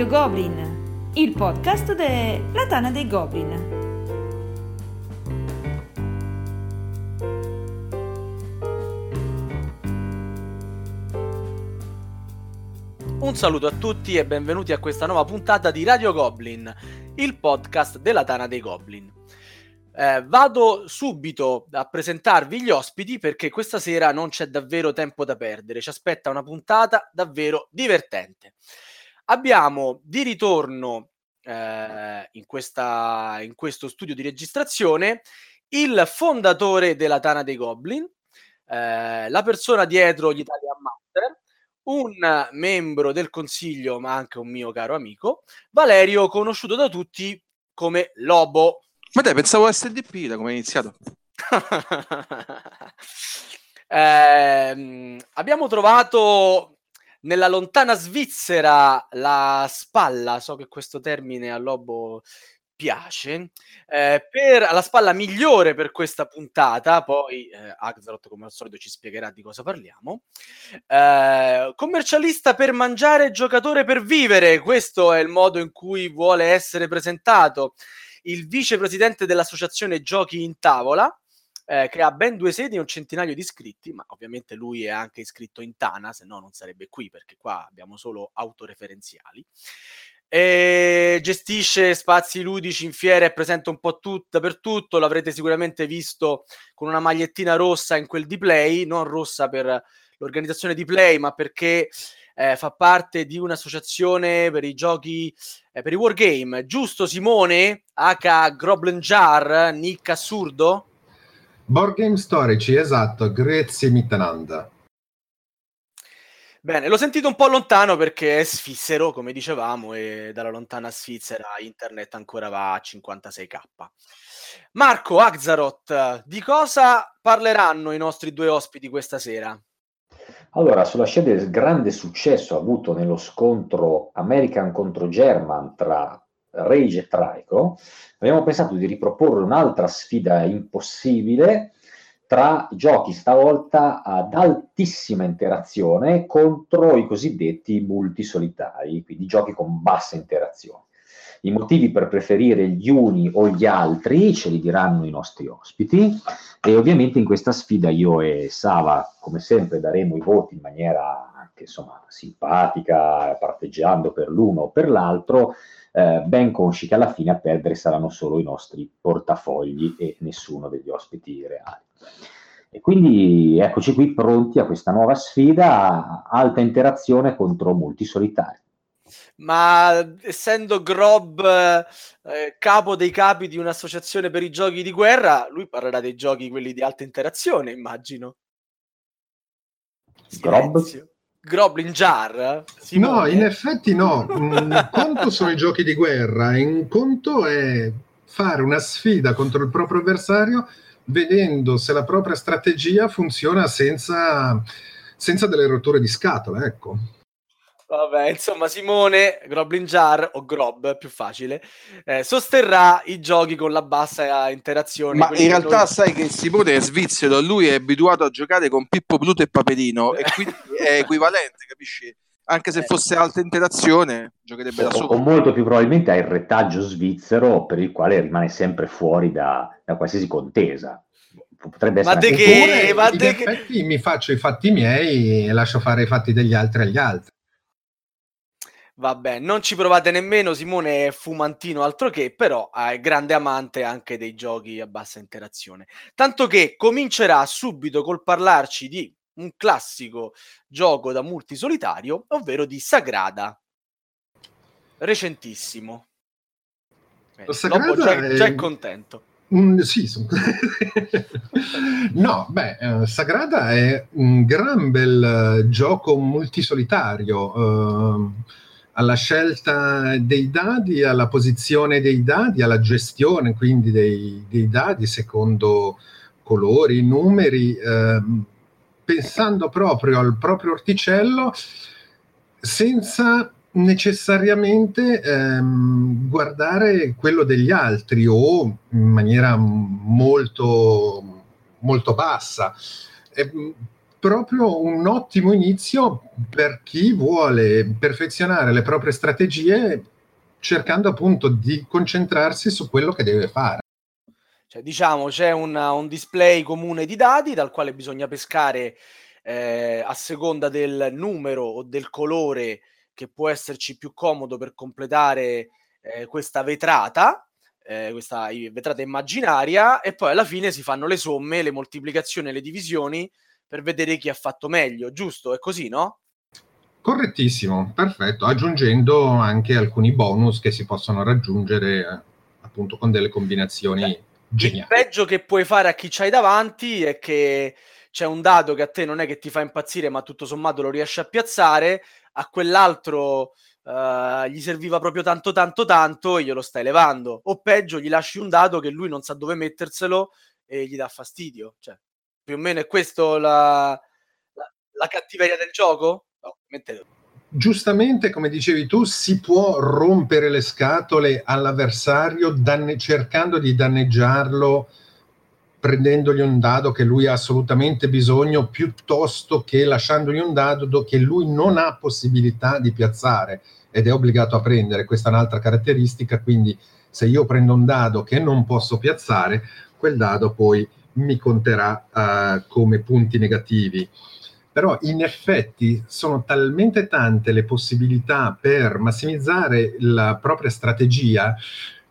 Radio Goblin, il podcast della Tana dei Goblin. Un saluto a tutti e benvenuti a questa nuova puntata di Radio Goblin, il podcast della Tana dei Goblin. Eh, vado subito a presentarvi gli ospiti perché questa sera non c'è davvero tempo da perdere, ci aspetta una puntata davvero divertente. Abbiamo di ritorno eh, in, questa, in questo studio di registrazione il fondatore della Tana dei Goblin, eh, la persona dietro gli Italian Master, un membro del consiglio, ma anche un mio caro amico, Valerio, conosciuto da tutti come Lobo. Ma dai, pensavo SDP da come è iniziato. eh, abbiamo trovato nella lontana Svizzera la spalla, so che questo termine a Lobo piace, eh, per la spalla migliore per questa puntata, poi eh, Axelot come al solito ci spiegherà di cosa parliamo. Eh, commercialista per mangiare, giocatore per vivere, questo è il modo in cui vuole essere presentato il vicepresidente dell'associazione Giochi in Tavola, eh, ha ben due sedi e un centinaio di iscritti, ma ovviamente lui è anche iscritto in Tana, se no non sarebbe qui perché qua abbiamo solo autoreferenziali. E gestisce spazi ludici in fiera, è presente un po' tutto dappertutto, l'avrete sicuramente visto con una magliettina rossa in quel di play, non rossa per l'organizzazione di play, ma perché eh, fa parte di un'associazione per i giochi, eh, per i wargame. Giusto Simone? H. Groblin Jar, Nick Assurdo? Board game storici, esatto, grazie Mittananda. Bene, l'ho sentito un po' lontano perché è svizzero, come dicevamo, e dalla lontana Svizzera internet ancora va a 56k. Marco Axaroth, di cosa parleranno i nostri due ospiti questa sera? Allora, sulla scia del grande successo avuto nello scontro American contro German tra Rage Traico, abbiamo pensato di riproporre un'altra sfida impossibile tra giochi stavolta ad altissima interazione contro i cosiddetti multisolitari, quindi giochi con bassa interazione. I motivi per preferire gli uni o gli altri ce li diranno i nostri ospiti e ovviamente in questa sfida io e Sava, come sempre, daremo i voti in maniera anche insomma simpatica, parteggiando per l'uno o per l'altro, eh, ben consci che alla fine a perdere saranno solo i nostri portafogli e nessuno degli ospiti reali. E quindi eccoci qui pronti a questa nuova sfida, alta interazione contro multisolitari ma essendo Grob eh, capo dei capi di un'associazione per i giochi di guerra, lui parlerà dei giochi quelli di alta interazione, immagino. Grob? Groblin Jar? Simone? No, in effetti no. Un conto sono i giochi di guerra, un conto è fare una sfida contro il proprio avversario vedendo se la propria strategia funziona senza, senza delle rotture di scatola, ecco. Vabbè, insomma, Simone Groblin Jar o Grob, più facile, eh, sosterrà i giochi con la bassa interazione. Ma in realtà noi... sai che Simone è svizzero, lui è abituato a giocare con Pippo Pluto e Paperino e quindi è equivalente, capisci? Anche se eh. fosse alta interazione, giocherebbe da solo. O molto più probabilmente ha il retaggio svizzero per il quale rimane sempre fuori da, da qualsiasi contesa potrebbe essere ma de che, ma de che... mi faccio i fatti miei e lascio fare i fatti degli altri agli altri Vabbè, non ci provate nemmeno, Simone è fumantino altro che, però è grande amante anche dei giochi a bassa interazione. Tanto che comincerà subito col parlarci di un classico gioco da multisolitario, ovvero di Sagrada. Recentissimo. Bene, Sagrada già, è... già è contento. Mm, sì, sono... no, beh, uh, Sagrada è un gran bel uh, gioco multisolitario. Uh, alla scelta dei dadi, alla posizione dei dadi, alla gestione quindi dei, dei dadi secondo colori, numeri, ehm, pensando proprio al proprio orticello senza necessariamente ehm, guardare quello degli altri o in maniera molto, molto bassa. E, proprio un ottimo inizio per chi vuole perfezionare le proprie strategie cercando appunto di concentrarsi su quello che deve fare. Cioè, diciamo, c'è una, un display comune di dati dal quale bisogna pescare eh, a seconda del numero o del colore che può esserci più comodo per completare eh, questa vetrata, eh, questa vetrata immaginaria, e poi alla fine si fanno le somme, le moltiplicazioni e le divisioni per vedere chi ha fatto meglio, giusto? È così, no? Correttissimo, perfetto, aggiungendo anche alcuni bonus che si possono raggiungere eh, appunto con delle combinazioni Beh, geniali. Il peggio che puoi fare a chi c'hai davanti è che c'è un dado che a te non è che ti fa impazzire, ma tutto sommato lo riesci a piazzare, a quell'altro uh, gli serviva proprio tanto tanto tanto e glielo stai levando. O peggio, gli lasci un dado che lui non sa dove metterselo e gli dà fastidio. Cioè, più o meno è questo la, la, la cattiveria del gioco? No, Giustamente, come dicevi tu, si può rompere le scatole all'avversario danne- cercando di danneggiarlo prendendogli un dado che lui ha assolutamente bisogno piuttosto che lasciandogli un dado che lui non ha possibilità di piazzare ed è obbligato a prendere. Questa è un'altra caratteristica, quindi se io prendo un dado che non posso piazzare, quel dado poi mi conterà uh, come punti negativi. Però in effetti sono talmente tante le possibilità per massimizzare la propria strategia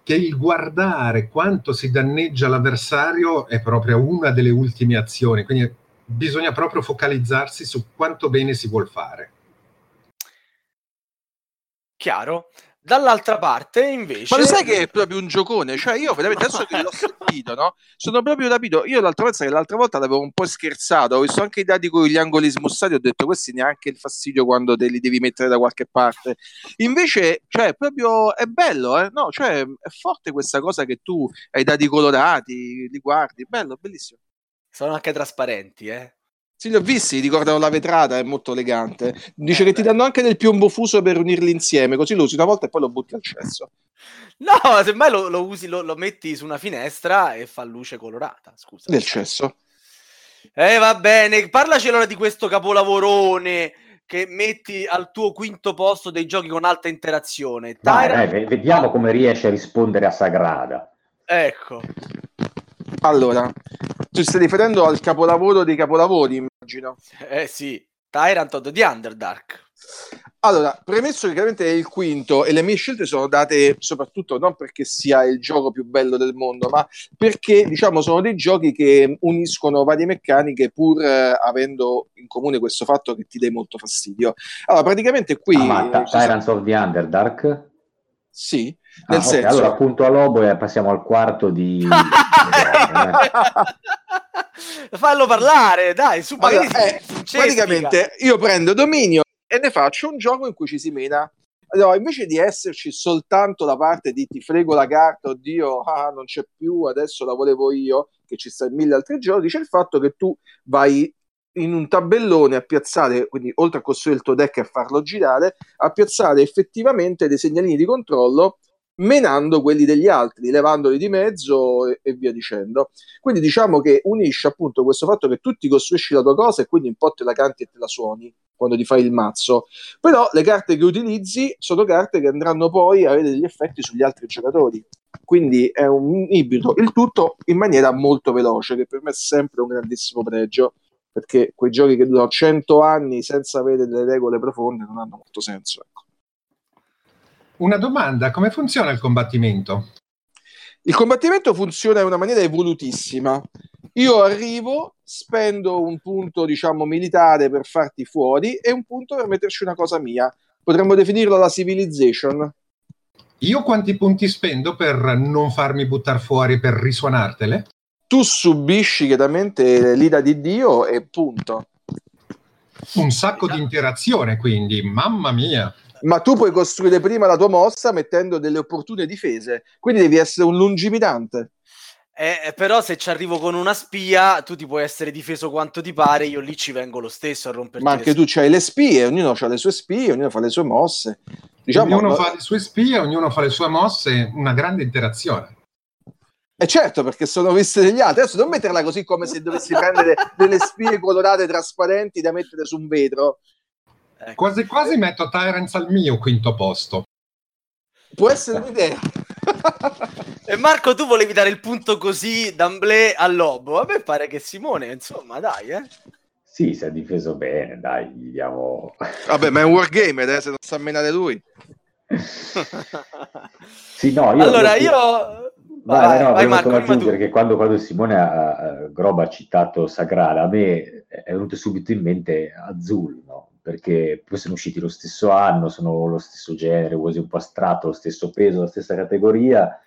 che il guardare quanto si danneggia l'avversario è proprio una delle ultime azioni, quindi bisogna proprio focalizzarsi su quanto bene si vuol fare. Chiaro. Dall'altra parte, invece. Ma lo sai che è proprio un giocone? Cioè, io veramente adesso che l'ho sentito, no? Sono proprio rapito. Io l'altra volta, che l'altra volta l'avevo un po' scherzato, ho visto anche i dati con gli angoli smussati, ho detto questi neanche il fastidio quando te li devi mettere da qualche parte. Invece, cioè, proprio è bello, eh? No, cioè, è forte questa cosa che tu hai i dati colorati, li guardi, bello, bellissimo. Sono anche trasparenti, eh? Sì, li ho visti, ricordano la vetrata, è molto elegante. Dice eh, che beh. ti danno anche del piombo fuso per unirli insieme, così lo usi una volta e poi lo butti al cesso. No, semmai lo, lo usi, lo, lo, metti su una finestra e fa luce colorata, scusa. Del cesso. Eh, va bene, parlaci allora di questo capolavorone che metti al tuo quinto posto dei giochi con alta interazione. Dai, dai, vediamo come riesce a rispondere a Sagrada. Ecco. Allora, tu stai riferendo al capolavoro dei capolavori, immagino. Eh sì, Tyrant of the Underdark. Allora, premesso che chiaramente è il quinto e le mie scelte sono date soprattutto non perché sia il gioco più bello del mondo, ma perché diciamo sono dei giochi che uniscono varie meccaniche pur eh, avendo in comune questo fatto che ti dai molto fastidio. Allora, praticamente qui... Ah, ma Tyrants of the Underdark? Sì, Ah, nel okay, senso... Allora appunto a Lobo e passiamo al quarto di... Fallo parlare, dai, su allora, eh, Praticamente io prendo dominio e ne faccio un gioco in cui ci si mena. Allora, invece di esserci soltanto la parte di ti frego la carta, oddio, ah, non c'è più, adesso la volevo io, che ci sta in mille altri giochi, c'è il fatto che tu vai in un tabellone a piazzare, quindi oltre a costruire il tuo deck e a farlo girare, a piazzare effettivamente dei segnalini di controllo menando quelli degli altri, levandoli di mezzo e, e, via dicendo. Quindi diciamo che unisce appunto questo fatto che tu ti costruisci la tua cosa e quindi un po' te la canti e te la suoni quando ti fai il mazzo. Però le carte che utilizzi sono carte che andranno poi a avere degli effetti sugli altri giocatori. Quindi è un ibrido, il tutto in maniera molto veloce, che per me è sempre un grandissimo pregio, perché quei giochi che durano 100 anni senza avere delle regole profonde non hanno molto senso. Ecco. Una domanda, come funziona il combattimento? Il combattimento funziona in una maniera evolutissima. Io arrivo, spendo un punto, diciamo, militare per farti fuori e un punto per metterci una cosa mia. Potremmo definirlo la civilization. Io quanti punti spendo per non farmi buttare fuori per risuonartele? Tu subisci chiaramente l'ira di Dio e punto. Un sacco di interazione, quindi, mamma mia ma tu puoi costruire prima la tua mossa mettendo delle opportune difese, quindi devi essere un lungimirante. Eh, eh, però se ci arrivo con una spia, tu ti puoi essere difeso quanto ti pare, io lì ci vengo lo stesso a romperti. Ma anche tu hai le spie, ognuno ha le sue spie, ognuno fa le sue mosse. Diciamo, ognuno fa le sue spie, ognuno fa le sue mosse, una grande interazione. E certo, perché sono viste degli altri. Adesso non metterla così come se dovessi prendere delle spie colorate trasparenti da mettere su un vetro. Ecco. Quasi quasi metto Tyrants al mio quinto posto. Può essere un'idea. e Marco, tu volevi dare il punto così d'amblè al Lobo. A me pare che Simone, insomma, dai, eh. Sì, si è difeso bene, dai, gli diamo... Vabbè, ma è un wargame, eh, se non sa menare lui. sì, no, io... Allora, io Vai, vai, no, vai Marco, aggiungere che quando, quando Simone ha, uh, Groba ha citato Sagrada, a me è venuto subito in mente Azul, no? Perché poi sono usciti lo stesso anno, sono lo stesso genere, quasi un po' astratto, lo stesso peso, la stessa categoria,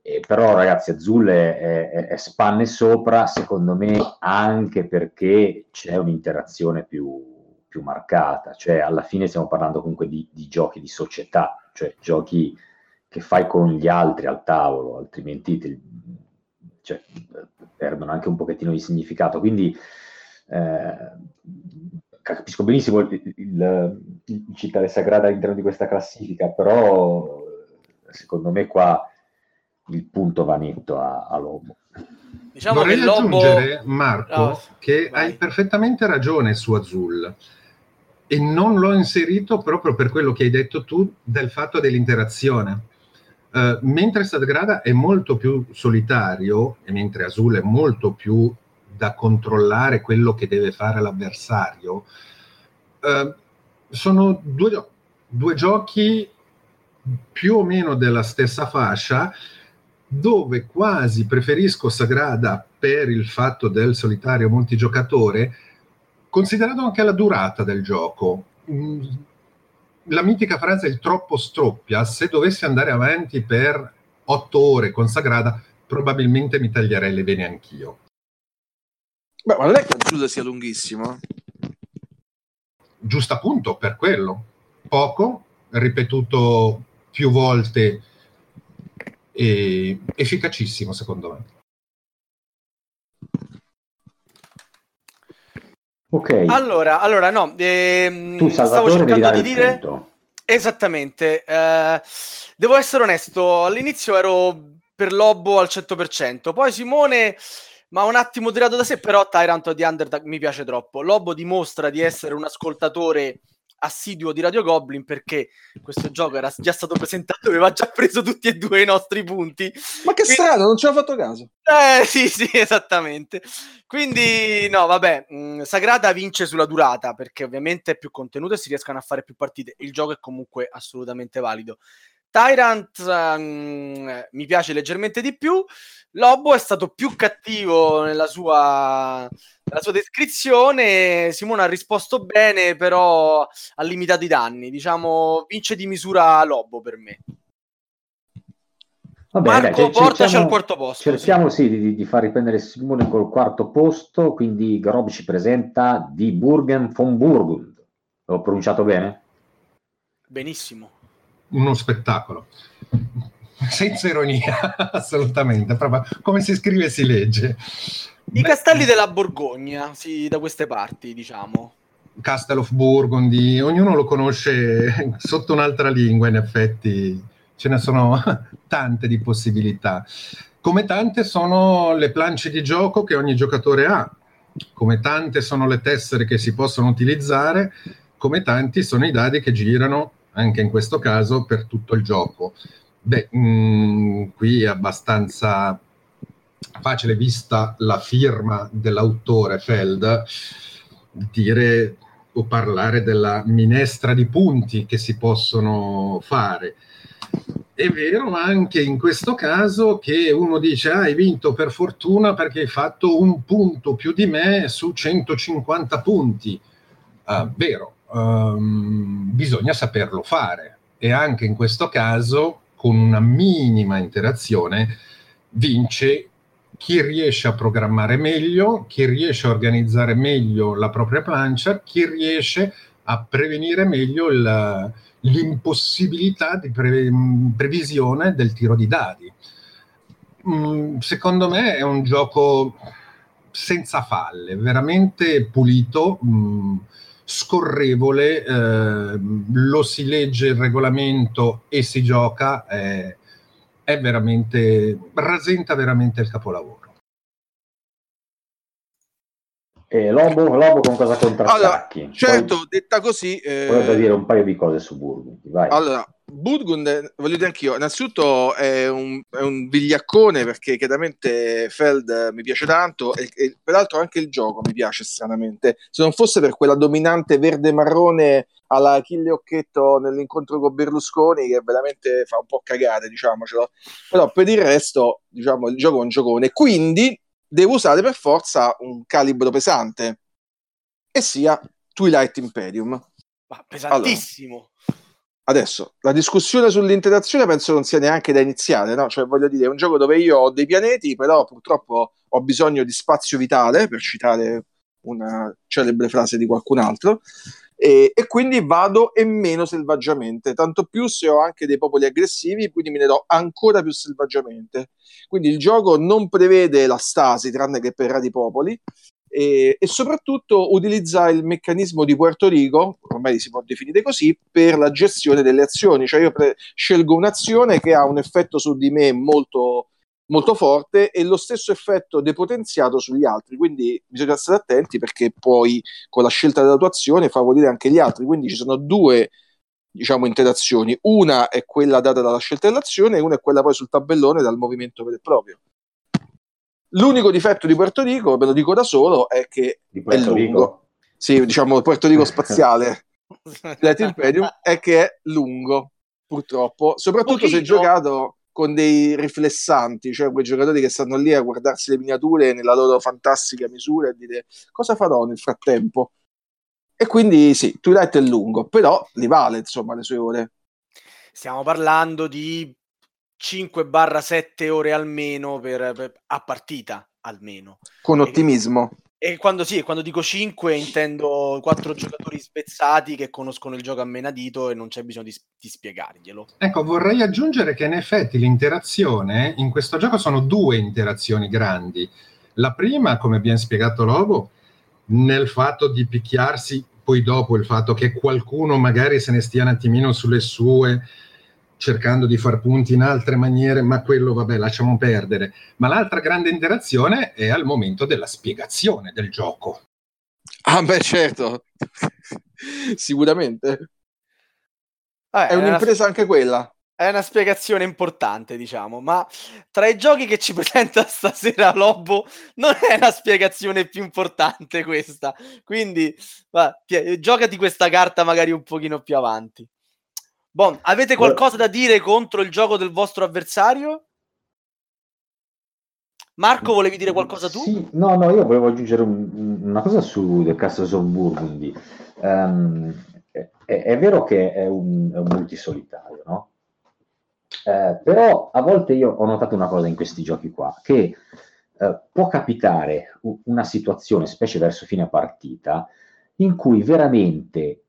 e, però ragazzi Azul è, è, è, spanne sopra, secondo me anche perché c'è un'interazione più, più marcata, cioè alla fine stiamo parlando comunque di, di giochi di società, cioè giochi che fai con gli altri al tavolo, altrimenti te, cioè, perdono anche un pochettino di significato. Quindi eh, capisco benissimo il, il, il, citare Sagrada all'interno di questa classifica, però secondo me qua il punto va netto a, a Lobo. Diciamo Vorrei che Lobo... aggiungere, Marco, oh, che vai. hai perfettamente ragione su Azul e non l'ho inserito proprio per quello che hai detto tu del fatto dell'interazione Uh, mentre Sadgrada è molto più solitario e mentre Azul è molto più da controllare quello che deve fare l'avversario, uh, sono due, due giochi più o meno della stessa fascia dove quasi preferisco Sagrada per il fatto del solitario multigiocatore, considerato anche la durata del gioco. Mm, la mitica frase il troppo stroppia, se dovessi andare avanti per otto ore con Sagrada, probabilmente mi taglierei le vene anch'io. Beh, ma non è che Giuda sia lunghissimo. Giusto appunto per quello. Poco, ripetuto più volte e efficacissimo secondo me. Ok. Allora, allora no, ehm, tu, stavo cercando di dire... Esattamente. Eh, devo essere onesto, all'inizio ero per Lobo al 100%, poi Simone ma un attimo tirato da sé, però Tyrant di Underdog mi piace troppo. Lobo dimostra di essere un ascoltatore assiduo di Radio Goblin perché questo gioco era già stato presentato, aveva già preso tutti e due i nostri punti. Ma che Quindi... strano, non ci ho fatto caso. Eh sì, sì, esattamente. Quindi no, vabbè, mh, mm, Sagrada vince sulla durata perché ovviamente è più contenuto e si riescono a fare più partite. Il gioco è comunque assolutamente valido. Tyrant um, mi piace leggermente di più. Lobo è stato più cattivo nella sua, nella sua descrizione. Simone ha risposto bene, però ha limitato i danni. Diciamo, vince di misura Lobo per me. Vabbè, Marco, dai, portaci cerchiamo, al quarto posto. Cerchiamo sì, sì di, di, far riprendere Simone col quarto posto. Quindi Grob ci presenta di Burgen von Burgund. L'ho pronunciato bene? Benissimo uno spettacolo. Senza ironia, assolutamente, proprio come si scrive e si legge. I Beh, castelli della Borgogna, sì, da queste parti, diciamo. Castle of Burgundy, ognuno lo conosce sotto un'altra lingua, in effetti ce ne sono tante di possibilità. Come tante sono le planche di gioco che ogni giocatore ha, come tante sono le tessere che si possono utilizzare, come tanti sono i dadi che girano anche in questo caso per tutto il gioco. Beh, mh, mm, qui è abbastanza facile, vista la firma dell'autore Feld, dire o parlare della minestra di punti che si possono fare. È vero anche in questo caso che uno dice ah, hai vinto per fortuna perché hai fatto un punto più di me su 150 punti. Ah, vero, um, bisogna saperlo fare e anche in questo caso con una minima interazione vince chi riesce a programmare meglio, chi riesce a organizzare meglio la propria plancia, chi riesce a prevenire meglio il, l'impossibilità di pre- previsione del tiro di dadi. Mm, secondo me è un gioco senza falle, veramente pulito. Mm, scorrevole, eh, lo si legge il regolamento e si gioca, eh, è veramente, rasenta veramente il capolavoro. E Lobo, Lobo con cosa contrattacchi? Allora, certo, Poi, detta così... Eh... Volevo dire un paio di cose su Burgundy, vai. Allora, Burgund, voglio dire anch'io, innanzitutto è un, è un vigliaccone perché chiaramente Feld mi piace tanto e, e, peraltro anche il gioco mi piace stranamente. Se non fosse per quella dominante verde-marrone alla Achille Occhetto nell'incontro con Berlusconi che veramente fa un po' cagare, diciamocelo. Però per il resto, diciamo, il gioco è un giocone. Quindi devo usare per forza un calibro pesante e sia Twilight Imperium. Ma pesantissimo. Allora, adesso la discussione sull'interazione penso non sia neanche da iniziare, no? Cioè, voglio dire, è un gioco dove io ho dei pianeti, però purtroppo ho bisogno di spazio vitale, per citare una celebre frase di qualcun altro, e, e, quindi vado e meno selvaggiamente, tanto più se ho anche dei popoli aggressivi, quindi me ne do ancora più selvaggiamente. Quindi il gioco non prevede la stasi, tranne che per rari popoli, e, e, soprattutto utilizza il meccanismo di Puerto Rico, ormai si può definire così, per la gestione delle azioni. Cioè io pre- scelgo un'azione che ha un effetto su di me molto, molto forte e lo stesso effetto depotenziato sugli altri. Quindi bisogna stare attenti perché poi con la scelta della tua azione favorire anche gli altri. Quindi ci sono due diciamo, interazioni. Una è quella data dalla scelta dell'azione e una è quella poi sul tabellone dal movimento vero e proprio. L'unico difetto di Puerto Rico, ve lo dico da solo, è che è lungo. Rico? Sì, diciamo Puerto Rico spaziale. Imperium è che è lungo, purtroppo. Soprattutto Pochino. se giocato con dei riflessanti, cioè quei giocatori che stanno lì a guardarsi le miniature nella loro fantastica misura e dire cosa farò nel frattempo. E quindi sì, Twilight è lungo, però li vale insomma le sue ore. Stiamo parlando di 5-7 ore almeno per, per, a partita, almeno. Con ottimismo. E, e quando, sì, quando dico 5 intendo 4 giocatori spezzati che conoscono il gioco a menadito e non c'è bisogno di, di spiegarglielo. Ecco, vorrei aggiungere che in effetti l'interazione in questo gioco sono due interazioni grandi. La prima, come abbiamo spiegato Lobo, nel fatto di picchiarsi, poi dopo il fatto che qualcuno magari se ne stia un attimino sulle sue, cercando di far punti in altre maniere, ma quello vabbè, lasciamo perdere. Ma l'altra grande interazione è al momento della spiegazione del gioco. Ah, beh, certo, sicuramente. Ah, è, è un'impresa una... anche quella. È una spiegazione importante, diciamo, ma tra i giochi che ci presenta stasera Lobo non è la spiegazione più importante questa. Quindi, va, ti, giocati questa carta magari un pochino più avanti. Bon, avete qualcosa da dire contro il gioco del vostro avversario? Marco, volevi dire qualcosa tu? Sì, no, no, io volevo aggiungere un, una cosa su The Castle of Burgundy. Um, è, è, vero che è un, è un multisolitario, no? Eh, però a volte io ho notato una cosa in questi giochi qua, che eh, può capitare una situazione, specie verso fine partita, in cui veramente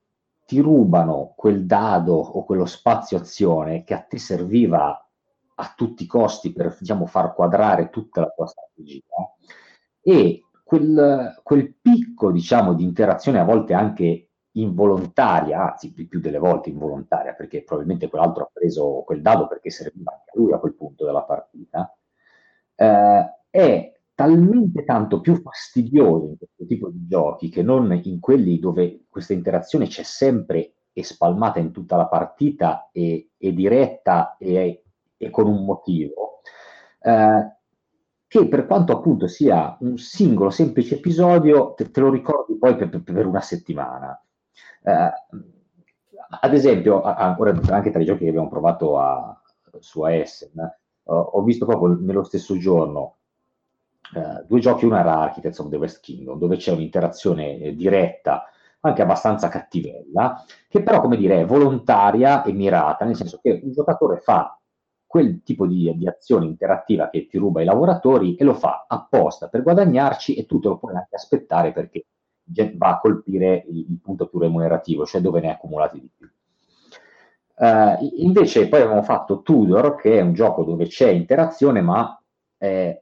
ti rubano quel dado o quello spazio azione che a te serviva a tutti i costi per diciamo, far quadrare tutta la tua strategia e quel, quel picco diciamo, di interazione a volte anche involontaria, anzi più delle volte involontaria, perché probabilmente quell'altro ha preso quel dado perché serviva anche a lui a quel punto della partita, eh, è talmente tanto più fastidioso in questo tipo di giochi che non in quelli dove questa interazione c'è sempre e spalmata in tutta la partita e, e diretta e, e, con un motivo, eh, che per quanto appunto sia un singolo semplice episodio, te, te lo ricordi poi per, per una settimana. Eh, ad esempio, ora anche tra i giochi che abbiamo provato a, su Essen, ho visto proprio nello stesso giorno eh, due giochi, uno era Architects of the West Kingdom, dove c'è un'interazione eh, diretta, anche abbastanza cattivella, che però, come dire, è volontaria e mirata, nel senso che un giocatore fa quel tipo di, di, azione interattiva che ti ruba i lavoratori e lo fa apposta per guadagnarci e tu te lo puoi anche aspettare perché va a colpire il, il punto più remunerativo, cioè dove ne hai accumulati di più. Uh, invece poi abbiamo fatto Tudor, che è un gioco dove c'è interazione, ma è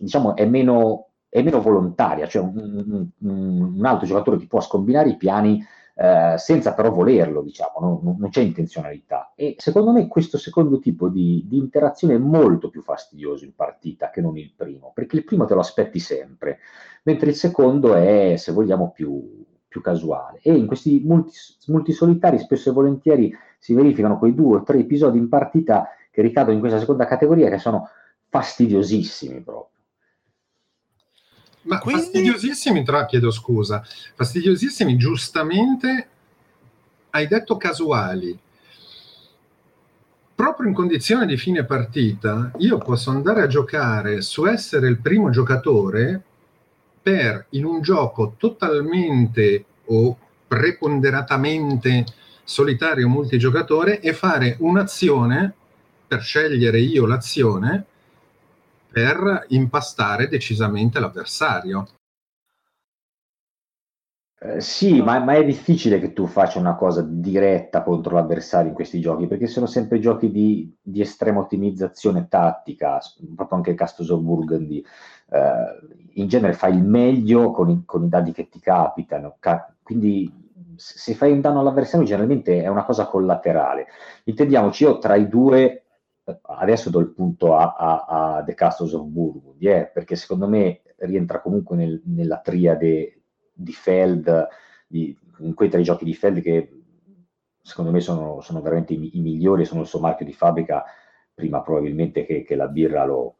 diciamo, è meno, è meno volontaria, cioè un, un, un, altro giocatore ti può scombinare i piani eh, senza però volerlo, diciamo, non, non, c'è intenzionalità. E secondo me questo secondo tipo di, di, interazione è molto più fastidioso in partita che non il primo, perché il primo te lo aspetti sempre, mentre il secondo è, se vogliamo, più, più casuale. E in questi multi, multisolitari spesso e volentieri si verificano quei due o tre episodi in partita che ricadono in questa seconda categoria che sono fastidiosissimi proprio. Ma Quindi... fastidiosissimi, tra, chiedo scusa, fastidiosissimi giustamente hai detto casuali. Proprio in condizione di fine partita, io posso andare a giocare su essere il primo giocatore per in un gioco totalmente o preponderatamente solitario multigiocatore e fare un'azione per scegliere io l'azione per impastare decisamente l'avversario. Eh, sì, ma, ma, è difficile che tu faccia una cosa diretta contro l'avversario in questi giochi, perché sono sempre giochi di, di estrema ottimizzazione tattica, proprio anche Castos of Burgundy. Eh, in genere fai il meglio con i, con i dadi che ti capitano, ca- quindi se fai un danno all'avversario generalmente è una cosa collaterale. Intendiamoci, io tra i due adesso do il punto a, a, a The Castles of Burgundy, eh, perché secondo me rientra comunque nel, nella triade di Feld, di, in quei tre giochi di Feld che secondo me sono, sono veramente i, i, migliori, sono il suo marchio di fabbrica, prima probabilmente che, che la birra lo,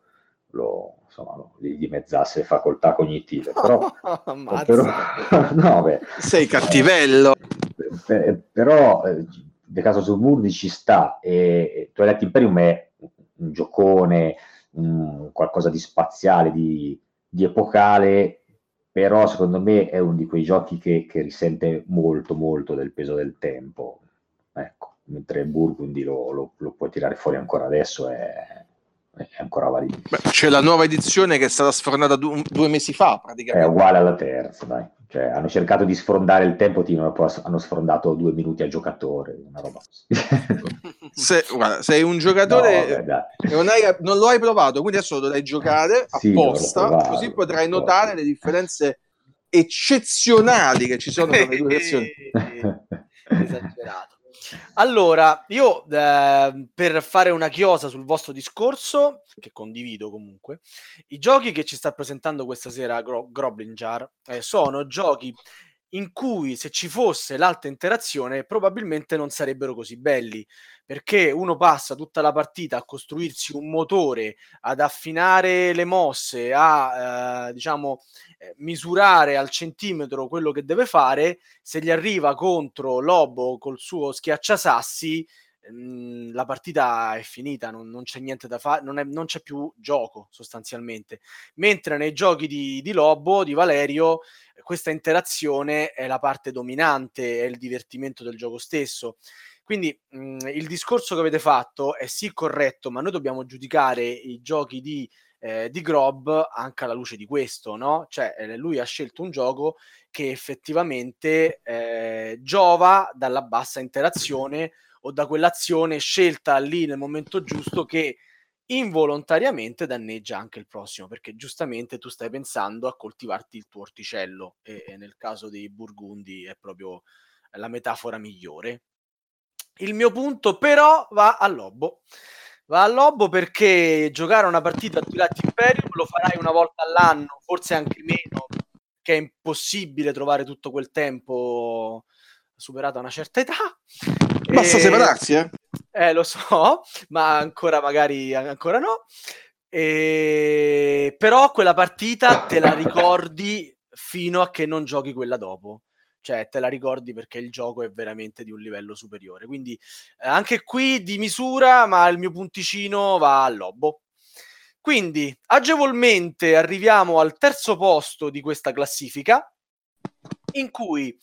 lo, insomma, lo, gli dimezzasse facoltà cognitive. Però, però no, beh, sei cattivello. Eh, però eh, The Casa Suburbi ci sta e, Twilight Imperium è un giocone, un, qualcosa di spaziale, di, di, epocale, però secondo me è uno di quei giochi che, che risente molto molto del peso del tempo. Ecco, mentre Burgundy lo, lo, lo puoi tirare fuori ancora adesso è, è ancora valido. c'è la nuova edizione che è stata sfornata du- due mesi fa, praticamente. È uguale alla terza, dai. Cioè, hanno cercato di sfrondare il tempo, e poi hanno sfrondato due minuti a giocatore, una roba così. Se, guarda, sei un giocatore no, non, hai, non, lo hai provato, quindi adesso lo dovrai giocare sì, apposta, così potrai notare le differenze eccezionali che ci sono tra le due versioni. Esagerato. Allora, io eh, per fare una chiosa sul vostro discorso, che condivido comunque, i giochi che ci sta presentando questa sera Gro- Groblin Jar eh, sono giochi in cui se ci fosse l'alta interazione probabilmente non sarebbero così belli, perché uno passa tutta la partita a costruirsi un motore, ad affinare le mosse, a eh, diciamo eh, misurare al centimetro quello che deve fare, se gli arriva contro Lobo col suo schiacciasassi, mh, la partita è finita, non, non c'è niente da fare, non, non, c'è più gioco sostanzialmente. Mentre nei giochi di, di Lobo, di Valerio, questa interazione è la parte dominante, è il divertimento del gioco stesso. Quindi mh, il discorso che avete fatto è sì corretto, ma noi dobbiamo giudicare i giochi di, eh, di Grob anche alla luce di questo, no? Cioè eh, lui ha scelto un gioco che effettivamente eh, giova dalla bassa interazione o da quell'azione scelta lì nel momento giusto che involontariamente danneggia anche il prossimo, perché giustamente tu stai pensando a coltivarti il tuo orticello e, e nel caso dei Burgundi è proprio la metafora migliore. Il mio punto però va al Lobo. Va al Lobo perché giocare una partita a Twilight Imperium lo farai una volta all'anno, forse anche meno, che è impossibile trovare tutto quel tempo superata una certa età. Basta e... separarsi, eh? Eh, lo so, ma ancora magari ancora no. E... Però quella partita te la ricordi fino a che non giochi quella dopo. Cioè, te la ricordi perché il gioco è veramente di un livello superiore. Quindi eh, anche qui di misura, ma il mio punticino va al lobo. Quindi agevolmente arriviamo al terzo posto di questa classifica, in cui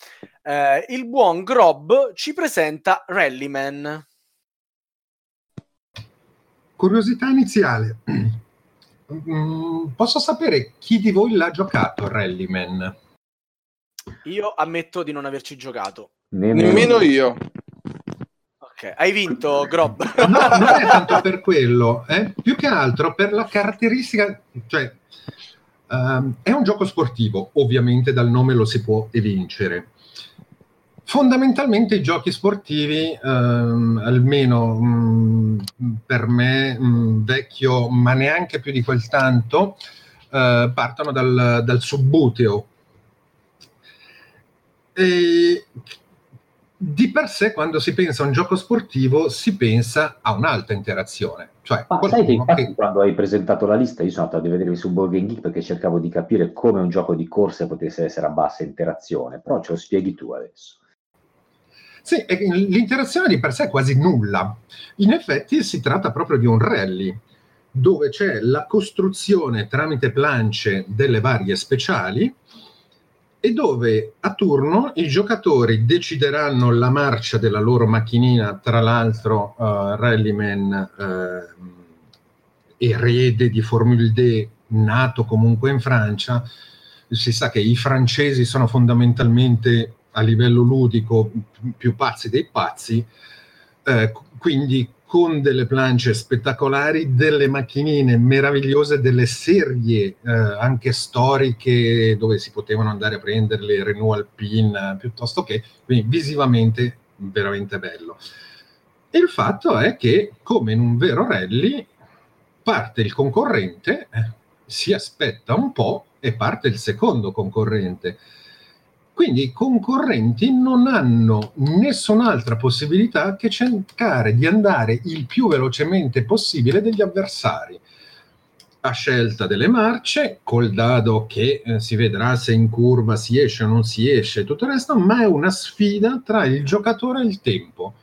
eh, il buon Grob ci presenta Rallyman. Curiosità iniziale. Mm, posso sapere chi di voi l'ha giocato Rallyman? Io ammetto di non averci giocato. Nemmeno io. Ok, hai vinto Grob. no, non è tanto per quello, eh? più che altro per la caratteristica, cioè um, è un gioco sportivo, ovviamente dal nome lo si può evincere. Fondamentalmente i giochi sportivi, ehm, almeno mh, per me mh, vecchio, ma neanche più di quel tanto, eh, partono dal, dal subbuteo. E di per sé, quando si pensa a un gioco sportivo, si pensa a un'alta interazione. Cioè, Ma sai che infatti che... quando hai presentato la lista io sono andato a vedere su Board Geek perché cercavo di capire come un gioco di corsa potesse essere a bassa interazione, però ce lo spieghi tu adesso. Sì, l'interazione di per sé è quasi nulla. In effetti si tratta proprio di un rally, dove c'è la costruzione tramite plance delle varie speciali e dove a turno i giocatori decideranno la marcia della loro macchinina, tra l'altro uh, Rallyman uh, erede di Formule D, nato comunque in Francia, si sa che i francesi sono fondamentalmente a livello ludico più pazzi dei pazzi, eh, quindi con delle planche spettacolari, delle macchinine meravigliose, delle serie eh, anche storiche dove si potevano andare a prendere le Renault Alpine piuttosto che, quindi visivamente veramente bello. E il fatto è che, come in un vero rally, parte il concorrente, eh, si aspetta un po' e parte il secondo concorrente quindi i concorrenti non hanno nessun'altra possibilità che cercare di andare il più velocemente possibile degli avversari. A scelta delle marce, col dado che eh, si vedrà se in curva si esce o non si esce, tutto il resto, ma è una sfida tra il giocatore e il tempo,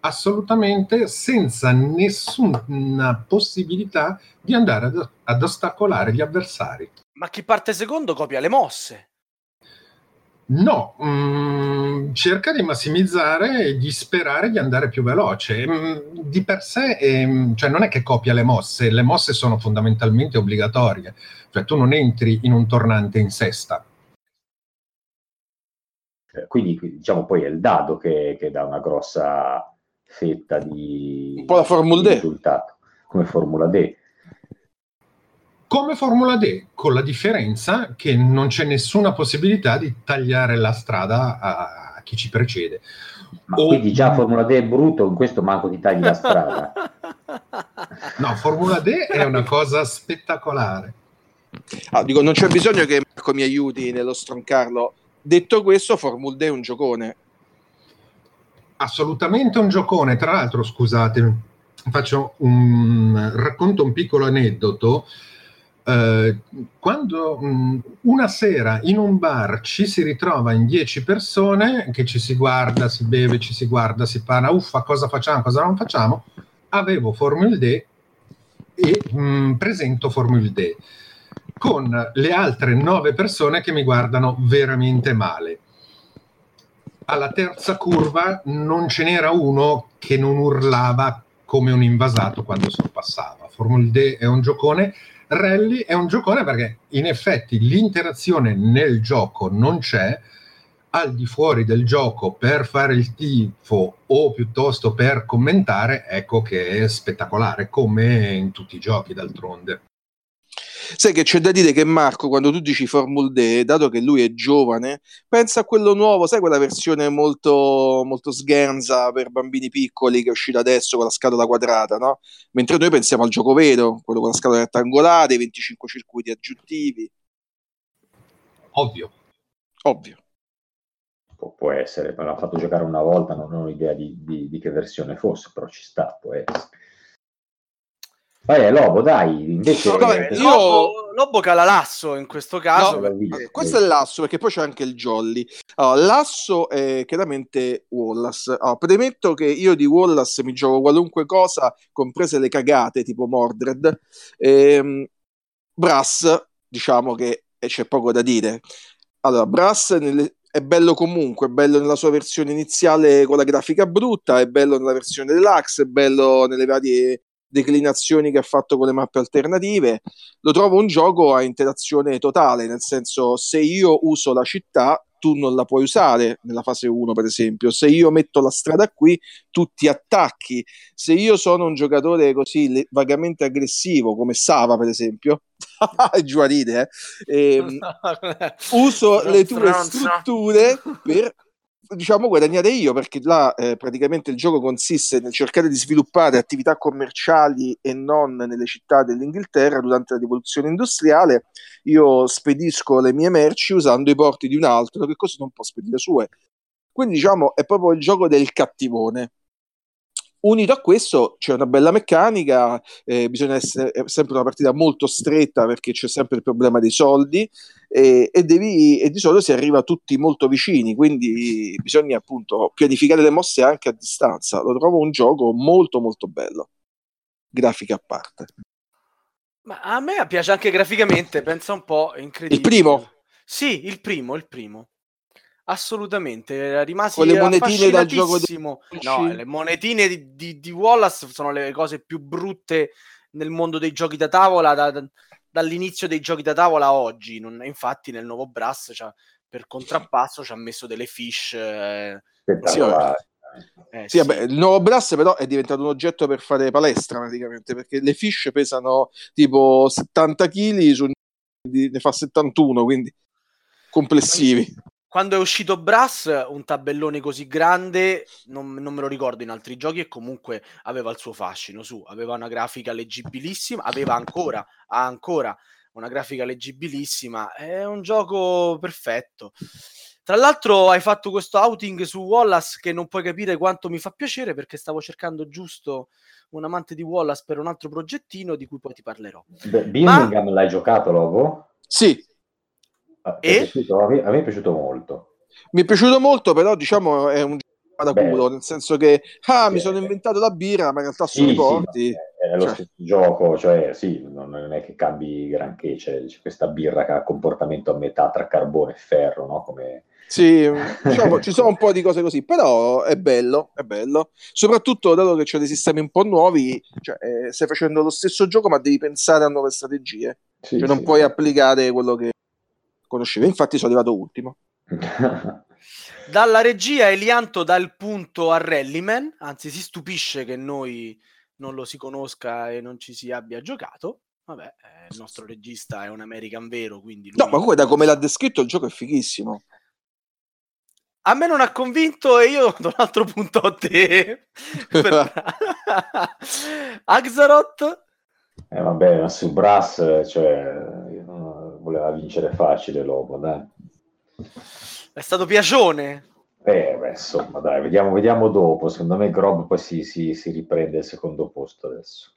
assolutamente senza nessuna possibilità di andare ad, ad ostacolare gli avversari. Ma chi parte secondo copia le mosse. No, mh, mm, cerca di massimizzare e di sperare di andare più veloce. Mh, mm, di per sé, eh, cioè non è che copia le mosse, le mosse sono fondamentalmente obbligatorie, cioè tu non entri in un tornante in sesta. Eh, quindi diciamo poi è il dado che, che dà una grossa fetta di, un po' la Formula D. risultato, come Formula D come Formula D, con la differenza che non c'è nessuna possibilità di tagliare la strada a, a chi ci precede. Ma o... quindi già Formula D è brutto, in questo manco di tagli la strada. no, Formula D è una cosa spettacolare. Ah, dico, non c'è bisogno che Marco mi aiuti nello stroncarlo. Detto questo, Formula D è un giocone. Assolutamente un giocone. Tra l'altro, scusate, faccio un racconto un piccolo aneddoto Uh, quando mh, una sera in un bar ci si ritrova in dieci persone che ci si guarda, si beve, ci si guarda, si parla, uffa, cosa facciamo, cosa non facciamo, avevo Formula D e mh, presento Formula D con le altre nove persone che mi guardano veramente male. Alla terza curva non ce n'era uno che non urlava come un invasato quando sorpassava. Formula D è un giocone Rally è un giocone perché in effetti l'interazione nel gioco non c'è, al di fuori del gioco per fare il tifo o piuttosto per commentare, ecco che è spettacolare, come in tutti i giochi d'altronde. Sai che c'è da dire che Marco, quando tu dici Formula D, dato che lui è giovane, pensa a quello nuovo, sai quella versione molto, molto sghenza per bambini piccoli che è uscita adesso con la scatola quadrata, no? Mentre noi pensiamo al gioco vero, quello con la scatola rettangolare, i 25 circuiti aggiuntivi. Ovvio. Ovvio. Pu- può essere, me l'ha fatto giocare una volta, non ho idea di, di, di che versione fosse, però ci sta, può essere. Vai, Lobo, dai, invece... No, vabbè, io... Lobo, Lobo cala l'asso in questo caso. No, perché... Questo è l'asso, perché poi c'è anche il jolly. Allora, l'asso è chiaramente Wallace. Allora, premetto che io di Wallace mi gioco qualunque cosa, comprese le cagate, tipo Mordred. Ehm, Brass, diciamo che c'è poco da dire. Allora, Brass nelle... è bello comunque, è bello nella sua versione iniziale con la grafica brutta, è bello nella versione deluxe, è bello nelle varie declinazioni che ha fatto con le mappe alternative. Lo trovo un gioco a interazione totale, nel senso se io uso la città, tu non la puoi usare nella fase 1, per esempio. Se io metto la strada qui, tu ti attacchi. Se io sono un giocatore così le- vagamente aggressivo, come Sava, per esempio, giù a ride, eh? e, ehm, uso le tue strutture per diciamo guadagnare io perché là eh, praticamente il gioco consiste nel cercare di sviluppare attività commerciali e non nelle città dell'Inghilterra durante la rivoluzione industriale. Io spedisco le mie merci usando i porti di un altro che così non può spedire sue. Quindi diciamo è proprio il gioco del cattivone. Unito a questo c'è una bella meccanica, eh, bisogna essere sempre una partita molto stretta perché c'è sempre il problema dei soldi e, e, devi, e di solito si arriva tutti molto vicini, quindi bisogna appunto pianificare le mosse anche a distanza. Lo trovo un gioco molto molto bello, grafica a parte. Ma a me piace anche graficamente, pensa un po', incredibile. Il primo? Sì, il primo, il primo. Assolutamente, rimasi con le monetine dal gioco di... No, le monetine di, di, di, Wallace sono le cose più brutte nel mondo dei giochi da tavola da, da, dall'inizio dei giochi da tavola a oggi. Non, infatti nel nuovo Brass per contrappasso ci ha messo delle fish eh, sì, eh, sì, sì. Vabbè, il nuovo Brass però è diventato un oggetto per fare palestra praticamente perché le fish pesano tipo 70 kg su ne fa 71 quindi complessivi quando è uscito Brass, un tabellone così grande, non, non, me lo ricordo in altri giochi e comunque aveva il suo fascino, su, aveva una grafica leggibilissima, aveva ancora, ha ancora una grafica leggibilissima, è un gioco perfetto. Tra l'altro hai fatto questo outing su Wallace che non puoi capire quanto mi fa piacere perché stavo cercando giusto un amante di Wallace per un altro progettino di cui poi ti parlerò. Birmingham Ma... l'hai giocato, Lobo? Sì, e? Piaciuto, a, me, a, me, è piaciuto molto. Mi è piaciuto molto, però diciamo è un gioco da culo, nel senso che ah, mi sono inventato la birra, ma in realtà sono sì, i porti. Sì, è lo cioè. stesso gioco, cioè sì, non è che cambi granché, c'è, c'è, questa birra che ha comportamento a metà tra carbone e ferro, no? Come... Sì, diciamo, ci sono un po' di cose così, però è bello, è bello. Soprattutto dato che c'è dei sistemi un po' nuovi, cioè, eh, stai facendo lo stesso gioco, ma devi pensare a nuove strategie. Sì, cioè, non puoi applicare quello che conoscevo, infatti sono arrivato ultimo. Dalla regia Elianto dà il punto a Rallyman, anzi si stupisce che noi non lo si conosca e non ci si abbia giocato. Vabbè, eh, il nostro regista è un American vero, quindi... No, ma comunque da come l'ha descritto il gioco è fighissimo. A me non ha convinto e io do un altro punto a te. Axaroth? Eh vabbè, ma su Brass, cioè, voleva vincere facile Lobo, dai. È stato piacione. Eh, beh, insomma, dai, vediamo, vediamo dopo. Secondo me Grob poi si, si, si riprende il secondo posto adesso.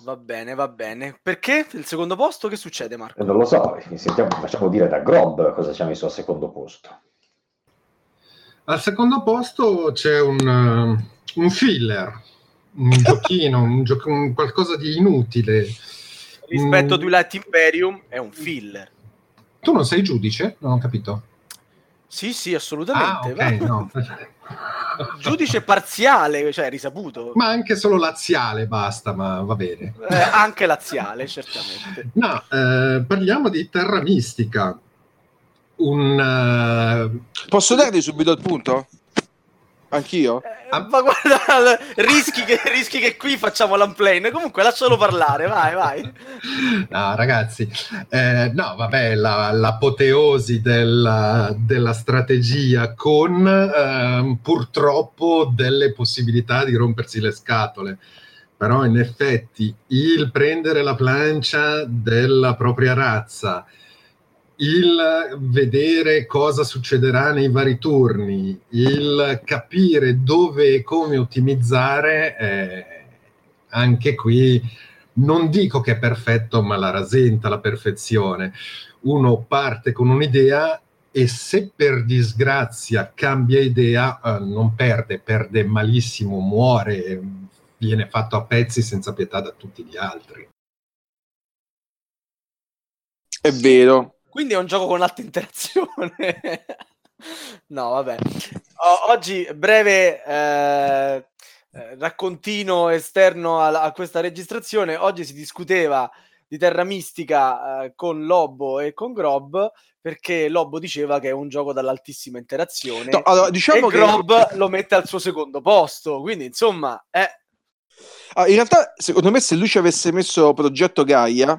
Va bene, va bene. Perché il secondo posto? Che succede, Marco? Eh, non lo so, sentiamo, facciamo dire da Grob cosa ci ha messo al secondo posto. Al secondo posto c'è un, uh, un filler, un giochino, un gioco, un qualcosa di inutile rispetto a mm. Twilight Imperium è un filler. Tu non sei giudice? Non ho capito. Sì, sì, assolutamente. Ah, okay, no. giudice parziale, cioè risaputo. Ma anche solo laziale basta, ma va bene. Eh, anche laziale, certamente. No, eh, parliamo di Terra Mistica. Un, uh... Posso darti subito il punto? Anch'io? Eh, ma guarda, rischi che, rischi che qui facciamo l'unplane. Comunque lascialo parlare, vai, vai. No, ragazzi, eh, no, vabbè, la, l'apoteosi della, della strategia con eh, purtroppo delle possibilità di rompersi le scatole. Però in effetti il prendere la plancia della propria razza, il vedere cosa succederà nei vari turni, il capire dove e come ottimizzare, eh, anche qui non dico che è perfetto, ma la rasenta la perfezione. Uno parte con un'idea e se per disgrazia cambia idea, eh, non perde, perde malissimo, muore, viene fatto a pezzi senza pietà da tutti gli altri. È vero, quindi è un gioco con alta interazione. no, vabbè. O- oggi breve eh, eh, raccontino esterno a, a, questa registrazione. Oggi si discuteva di Terra Mistica eh, con Lobo e con Grob perché Lobo diceva che è un gioco dall'altissima interazione no, allora, diciamo e che... Grob lo mette al suo secondo posto. Quindi, insomma, è... Ah, in realtà, secondo me, se lui ci avesse messo Progetto Gaia,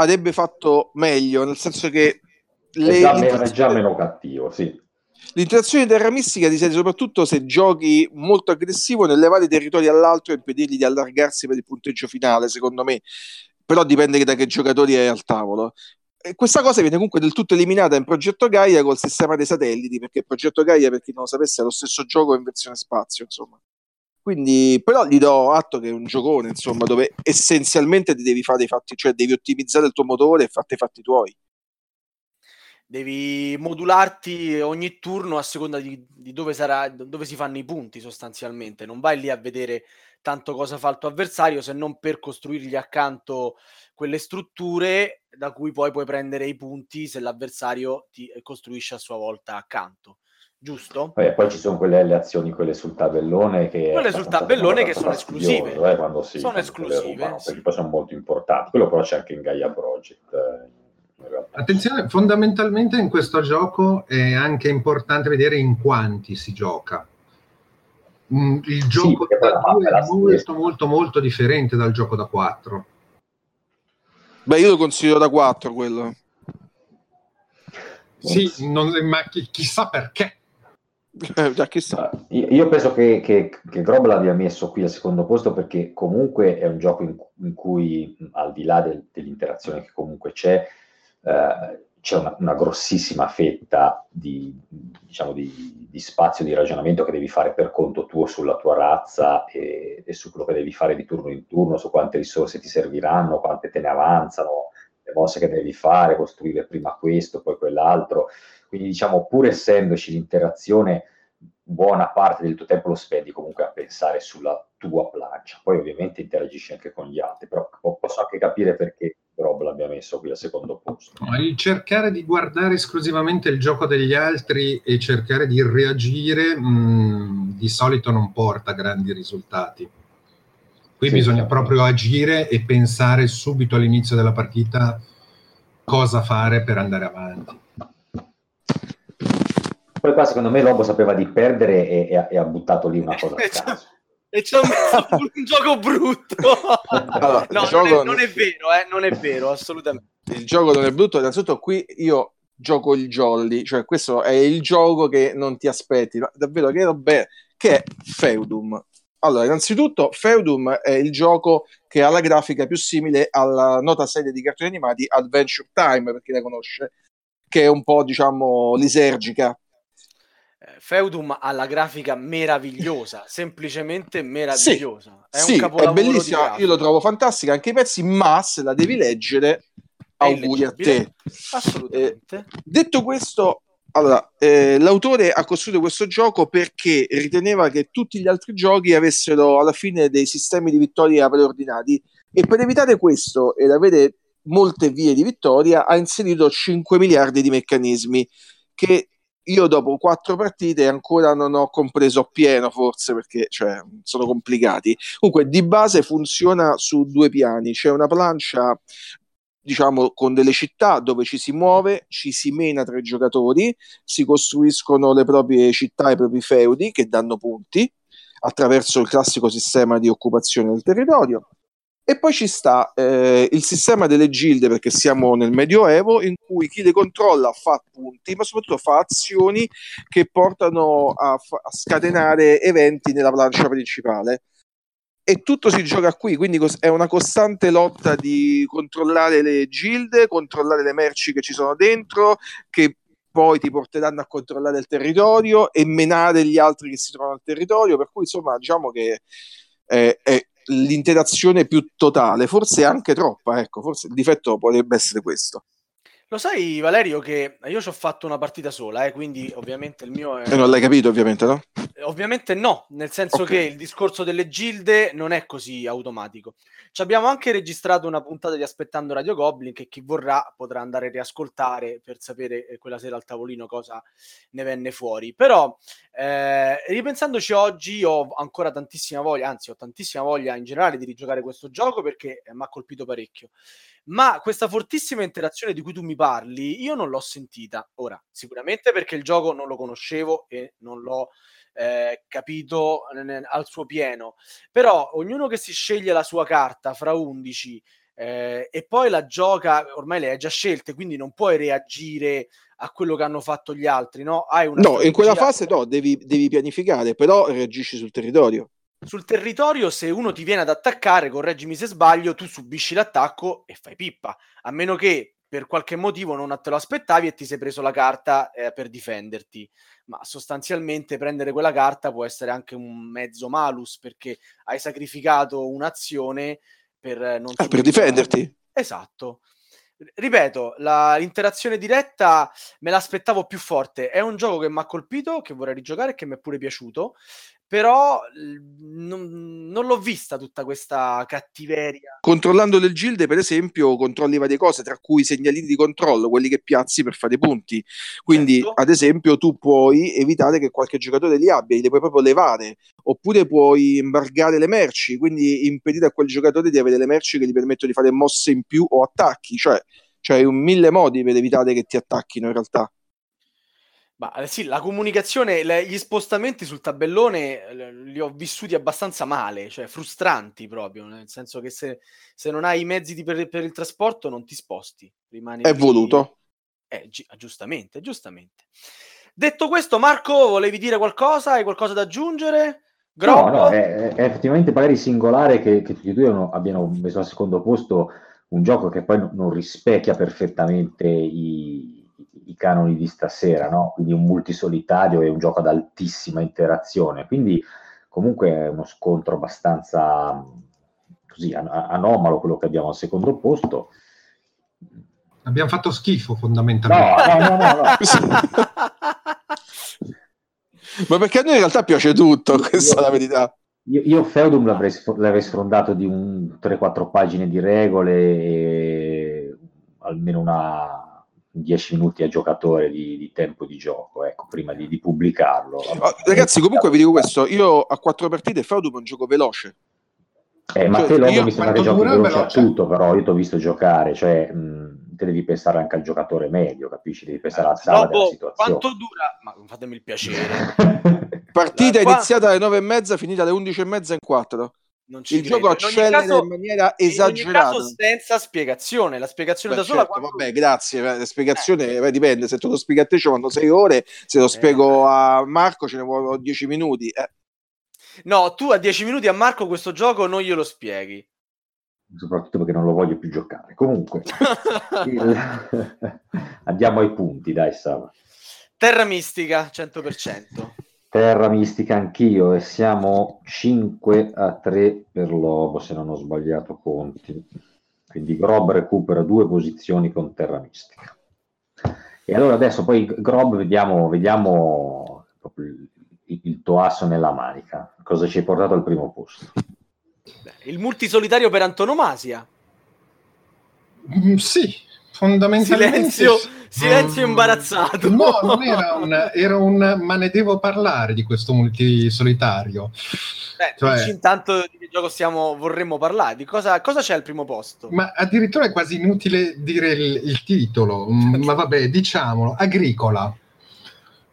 avrebbe fatto meglio, nel senso che le, è, già, è già meno cattivo, sì. L'interazione di terra mistica ti serve soprattutto se giochi molto aggressivo nelle varie territori all'altro e impedirgli di allargarsi per il punteggio finale, secondo me. Però dipende da che giocatori hai al tavolo. E questa cosa viene comunque del tutto eliminata in Progetto Gaia col sistema dei satelliti, perché Progetto Gaia, per chi non lo sapesse, è lo stesso gioco in versione spazio, insomma. Quindi, però gli do atto che è un giocone, insomma, dove essenzialmente ti devi fare dei fatti, cioè devi ottimizzare il tuo motore e farti i fatti tuoi devi modularti ogni turno a seconda di, di, dove, sarà, dove si fanno i punti sostanzialmente. Non vai lì a vedere tanto cosa fa il tuo avversario se non per costruirgli accanto quelle strutture da cui poi puoi prendere i punti se l'avversario ti costruisce a sua volta accanto. Giusto? Poi, poi ci sono quelle le azioni, quelle sul tabellone che... Quelle sul tabellone che sono esclusive. Eh, quando si, sono esclusive. Rubano, sì. Perché poi sono molto importanti. Quello però c'è anche in Gaia Project. Eh Attenzione, fondamentalmente in questo gioco è anche importante vedere in quanti si gioca. Mm, il gioco sì, da 2 è molto, molto, molto differente dal gioco da 4. Beh, io lo considero da 4 quello. Sì, non, ma chi, chissà perché. Eh, già chissà. Io, io penso che, che, che Grob l'abbia messo qui al secondo posto perché comunque è un gioco in, in cui, al di là del, dell'interazione che comunque c'è, eh, c'è una, una, grossissima fetta di, diciamo, di, di, spazio di ragionamento che devi fare per conto tuo sulla tua razza e, e, su quello che devi fare di turno in turno, su quante risorse ti serviranno, quante te ne avanzano, le mosse che devi fare, costruire prima questo, poi quell'altro. Quindi diciamo, pur essendoci l'interazione, buona parte del tuo tempo lo spendi comunque a pensare sulla tua plancia. Poi ovviamente interagisci anche con gli altri, però posso anche capire perché Rob l'abbia messo qui al secondo posto. Il cercare di guardare esclusivamente il gioco degli altri e cercare di reagire mh, mm, di solito non porta grandi risultati. Qui sì, bisogna certo. proprio agire e pensare subito all'inizio della partita cosa fare per andare avanti. Poi qua secondo me Lobo sapeva di perdere e, e, ha, e ha buttato lì una cosa a caso e c'è un, un gioco brutto. Allora, no, non, è, non, è, vero, eh, non è vero, assolutamente. Il gioco non è brutto, innanzitutto qui io gioco il jolly, cioè questo è il gioco che non ti aspetti, ma davvero che roba che è Feudum. Allora, innanzitutto Feudum è il gioco che ha la grafica più simile alla nota serie di cartoni animati Adventure Time, per chi la conosce, che è un po', diciamo, lisergica Feudum ha la grafica meravigliosa, semplicemente meravigliosa. Sì, è, sì, è bellissima, io lo trovo fantastica anche i pezzi, ma se la devi leggere, auguri a te. Assolutamente. Eh, detto questo, allora, eh, l'autore ha costruito questo gioco perché riteneva che tutti gli altri giochi avessero alla fine dei sistemi di vittoria preordinati e per evitare questo ed avere molte vie di vittoria ha inserito 5 miliardi di meccanismi che io dopo quattro partite ancora non ho compreso appieno, forse perché cioè, sono complicati. Comunque, di base funziona su due piani: c'è una plancia diciamo con delle città dove ci si muove, ci si mena tra i giocatori, si costruiscono le proprie città, i propri feudi che danno punti attraverso il classico sistema di occupazione del territorio. E poi ci sta eh, il sistema delle gilde, perché siamo nel Medioevo, in cui chi le controlla fa punti, ma soprattutto fa azioni che portano a, fa- a scatenare eventi nella plancia principale. E tutto si gioca qui, quindi è una costante lotta di controllare le gilde, controllare le merci che ci sono dentro, che poi ti porteranno a controllare il territorio e menare gli altri che si trovano al territorio. Per cui, insomma, diciamo che è, è l'interazione più totale, forse anche troppa, ecco, forse il difetto potrebbe essere questo. Lo sai, Valerio, che io ci ho fatto una partita sola, eh, quindi ovviamente il mio è... E non l'hai capito, ovviamente, no? Eh, ovviamente no, nel senso okay. che il discorso delle gilde non è così automatico. Ci abbiamo anche registrato una puntata di Aspettando Radio Goblin che chi vorrà potrà andare a riascoltare per sapere eh, quella sera al tavolino cosa ne venne fuori. Però, eh, ripensandoci oggi, ho ancora tantissima voglia, anzi ho tantissima voglia in generale di rigiocare questo gioco perché eh, mi ha colpito parecchio ma questa fortissima interazione di cui tu mi parli, io non l'ho sentita. Ora, sicuramente perché il gioco non lo conoscevo e non l'ho eh, capito al suo pieno, però ognuno che si sceglie la sua carta fra 11 eh, e poi la gioca, ormai le hai già scelte, quindi non puoi reagire a quello che hanno fatto gli altri, no? Hai una no, in quella fase no, devi, devi pianificare, però reagisci sul territorio. Sul territorio, se uno ti viene ad attaccare, correggimi se sbaglio, tu subisci l'attacco e fai pippa, a meno che per qualche motivo non te lo aspettavi e ti sei preso la carta eh, per difenderti. Ma sostanzialmente prendere quella carta può essere anche un mezzo malus perché hai sacrificato un'azione per eh, non... Ah, per difenderti. Esatto. Ripeto, la, l'interazione diretta me l'aspettavo più forte. È un gioco che mi ha colpito, che vorrei rigiocare e che mi è pure piaciuto però non, non, l'ho vista tutta questa cattiveria. Controllando le gilde, per esempio, controlli varie cose, tra cui i segnalini di controllo, quelli che piazzi per fare punti. Quindi, certo. ad esempio, tu puoi evitare che qualche giocatore li abbia, li puoi proprio levare, oppure puoi imbargare le merci, quindi impedire a quel giocatore di avere le merci che gli permettono di fare mosse in più o attacchi. Cioè, c'hai un mille modi per evitare che ti attacchino in realtà. Ma eh, sì, la comunicazione, le, gli spostamenti sul tabellone li ho vissuti abbastanza male, cioè frustranti proprio, nel senso che se, se non hai i mezzi di, per, per, il trasporto non ti sposti. Rimani È lì. voluto. Eh, gi- giustamente, giustamente. Detto questo, Marco, volevi dire qualcosa? Hai qualcosa da aggiungere? Grob? No, no, è, è, effettivamente magari singolare che, che tutti e due abbiano messo al secondo posto un gioco che poi non rispecchia perfettamente i, i canoni di stasera, no? quindi un multisolitario e un gioco ad altissima interazione, quindi comunque è uno scontro abbastanza così an- anomalo quello che abbiamo al secondo posto. Abbiamo fatto schifo fondamentalmente. No, no, no, no. Ma perché a noi in realtà piace tutto, questa io, è la verità. Io, io Feudum l'avrei, l'avrei sfrondato di un 3-4 pagine di regole e almeno una 10 minuti a giocatore di, di, tempo di gioco, ecco, prima di, di pubblicarlo. Oh, ragazzi, comunque vi dico questo, io a quattro partite Feudum è un gioco veloce. Eh, ma cioè, te Lobo mi sembra che giochi veloce a tutto, però io ti ho visto giocare, cioè mh, te devi pensare anche al giocatore medio, capisci? Devi pensare al sala della situazione. Quanto dura? Ma fatemi il piacere. Partita qua... iniziata alle nove e mezza, finita alle undici e mezza in quattro il credo. gioco accelera in, in, maniera esagerata. In senza spiegazione. La spiegazione Beh, da sola. Certo, quando... Vabbè, grazie. La spiegazione eh. dipende. Se tu lo spieghi a te ci vanno sei ore, se lo spiego eh. a Marco ce ne vuole dieci minuti. Eh. No, tu a dieci minuti a Marco questo gioco non glielo spieghi. Soprattutto perché non lo voglio più giocare. Comunque, il... andiamo ai punti, dai, Sava. Terra Mistica 100%. Terra Mistica anch'io e siamo 5 a 3 per Lobo se non ho sbagliato conti. Quindi Grob recupera due posizioni con Terra Mistica. E allora adesso poi Grob vediamo, vediamo il, il tuo asso nella manica. Cosa ci hai portato al primo posto? Il multisolitario per antonomasia. Mm, sì, fondamentalmente... Silenzio Silenzio imbarazzato. No, non era un, era un ma ne devo parlare di questo multisolitario. Beh, cioè, intanto di che gioco stiamo, vorremmo parlare, di cosa, cosa, c'è al primo posto? Ma addirittura è quasi inutile dire il, il titolo, ma vabbè, diciamolo, Agricola.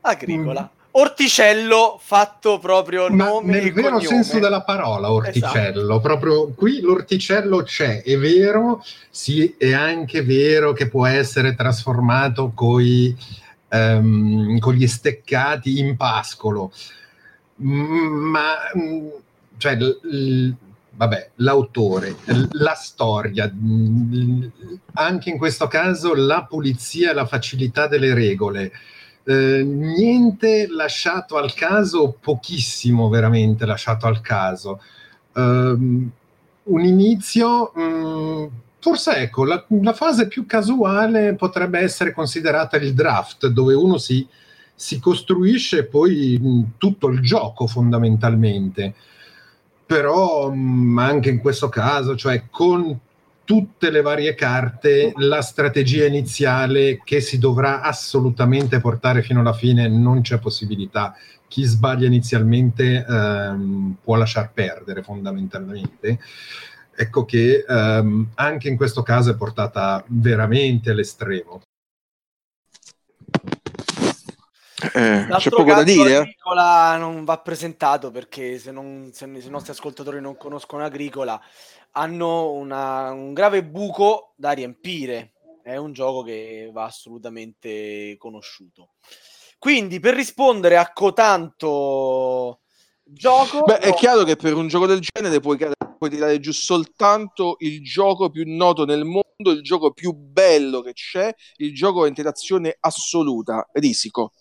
Agricola. Mm orticello fatto proprio Ma nome nel vero cognome. senso della parola orticello esatto. proprio qui l'orticello c'è è vero sì è anche vero che può essere trasformato coi, um, con gli steccati in pascolo ma mm, cioè l, l, vabbè, l'autore, la storia, mm, anche in questo caso la pulizia e la facilità delle regole, eh, niente lasciato al caso, pochissimo veramente lasciato al caso. Um, un inizio, um, forse ecco, la, la, fase più casuale potrebbe essere considerata il draft, dove uno si, si costruisce poi mh, tutto il gioco fondamentalmente. Però mh, anche in questo caso, cioè con tutte le varie carte, la strategia iniziale che si dovrà assolutamente portare fino alla fine, non c'è possibilità. Chi sbaglia inizialmente ehm, può lasciar perdere fondamentalmente. Ecco che ehm, anche in questo caso è portata veramente all'estremo. Eh, c'è poco da dire. Agricola non va presentato perché se, non, se, se, i nostri ascoltatori non conoscono Agricola hanno una, un grave buco da riempire. È un gioco che va assolutamente conosciuto. Quindi per rispondere a cotanto gioco... Beh, è chiaro che per un gioco del genere puoi, puoi tirare giù soltanto il gioco più noto nel mondo, il gioco più bello che c'è, il gioco a interazione assoluta, risico.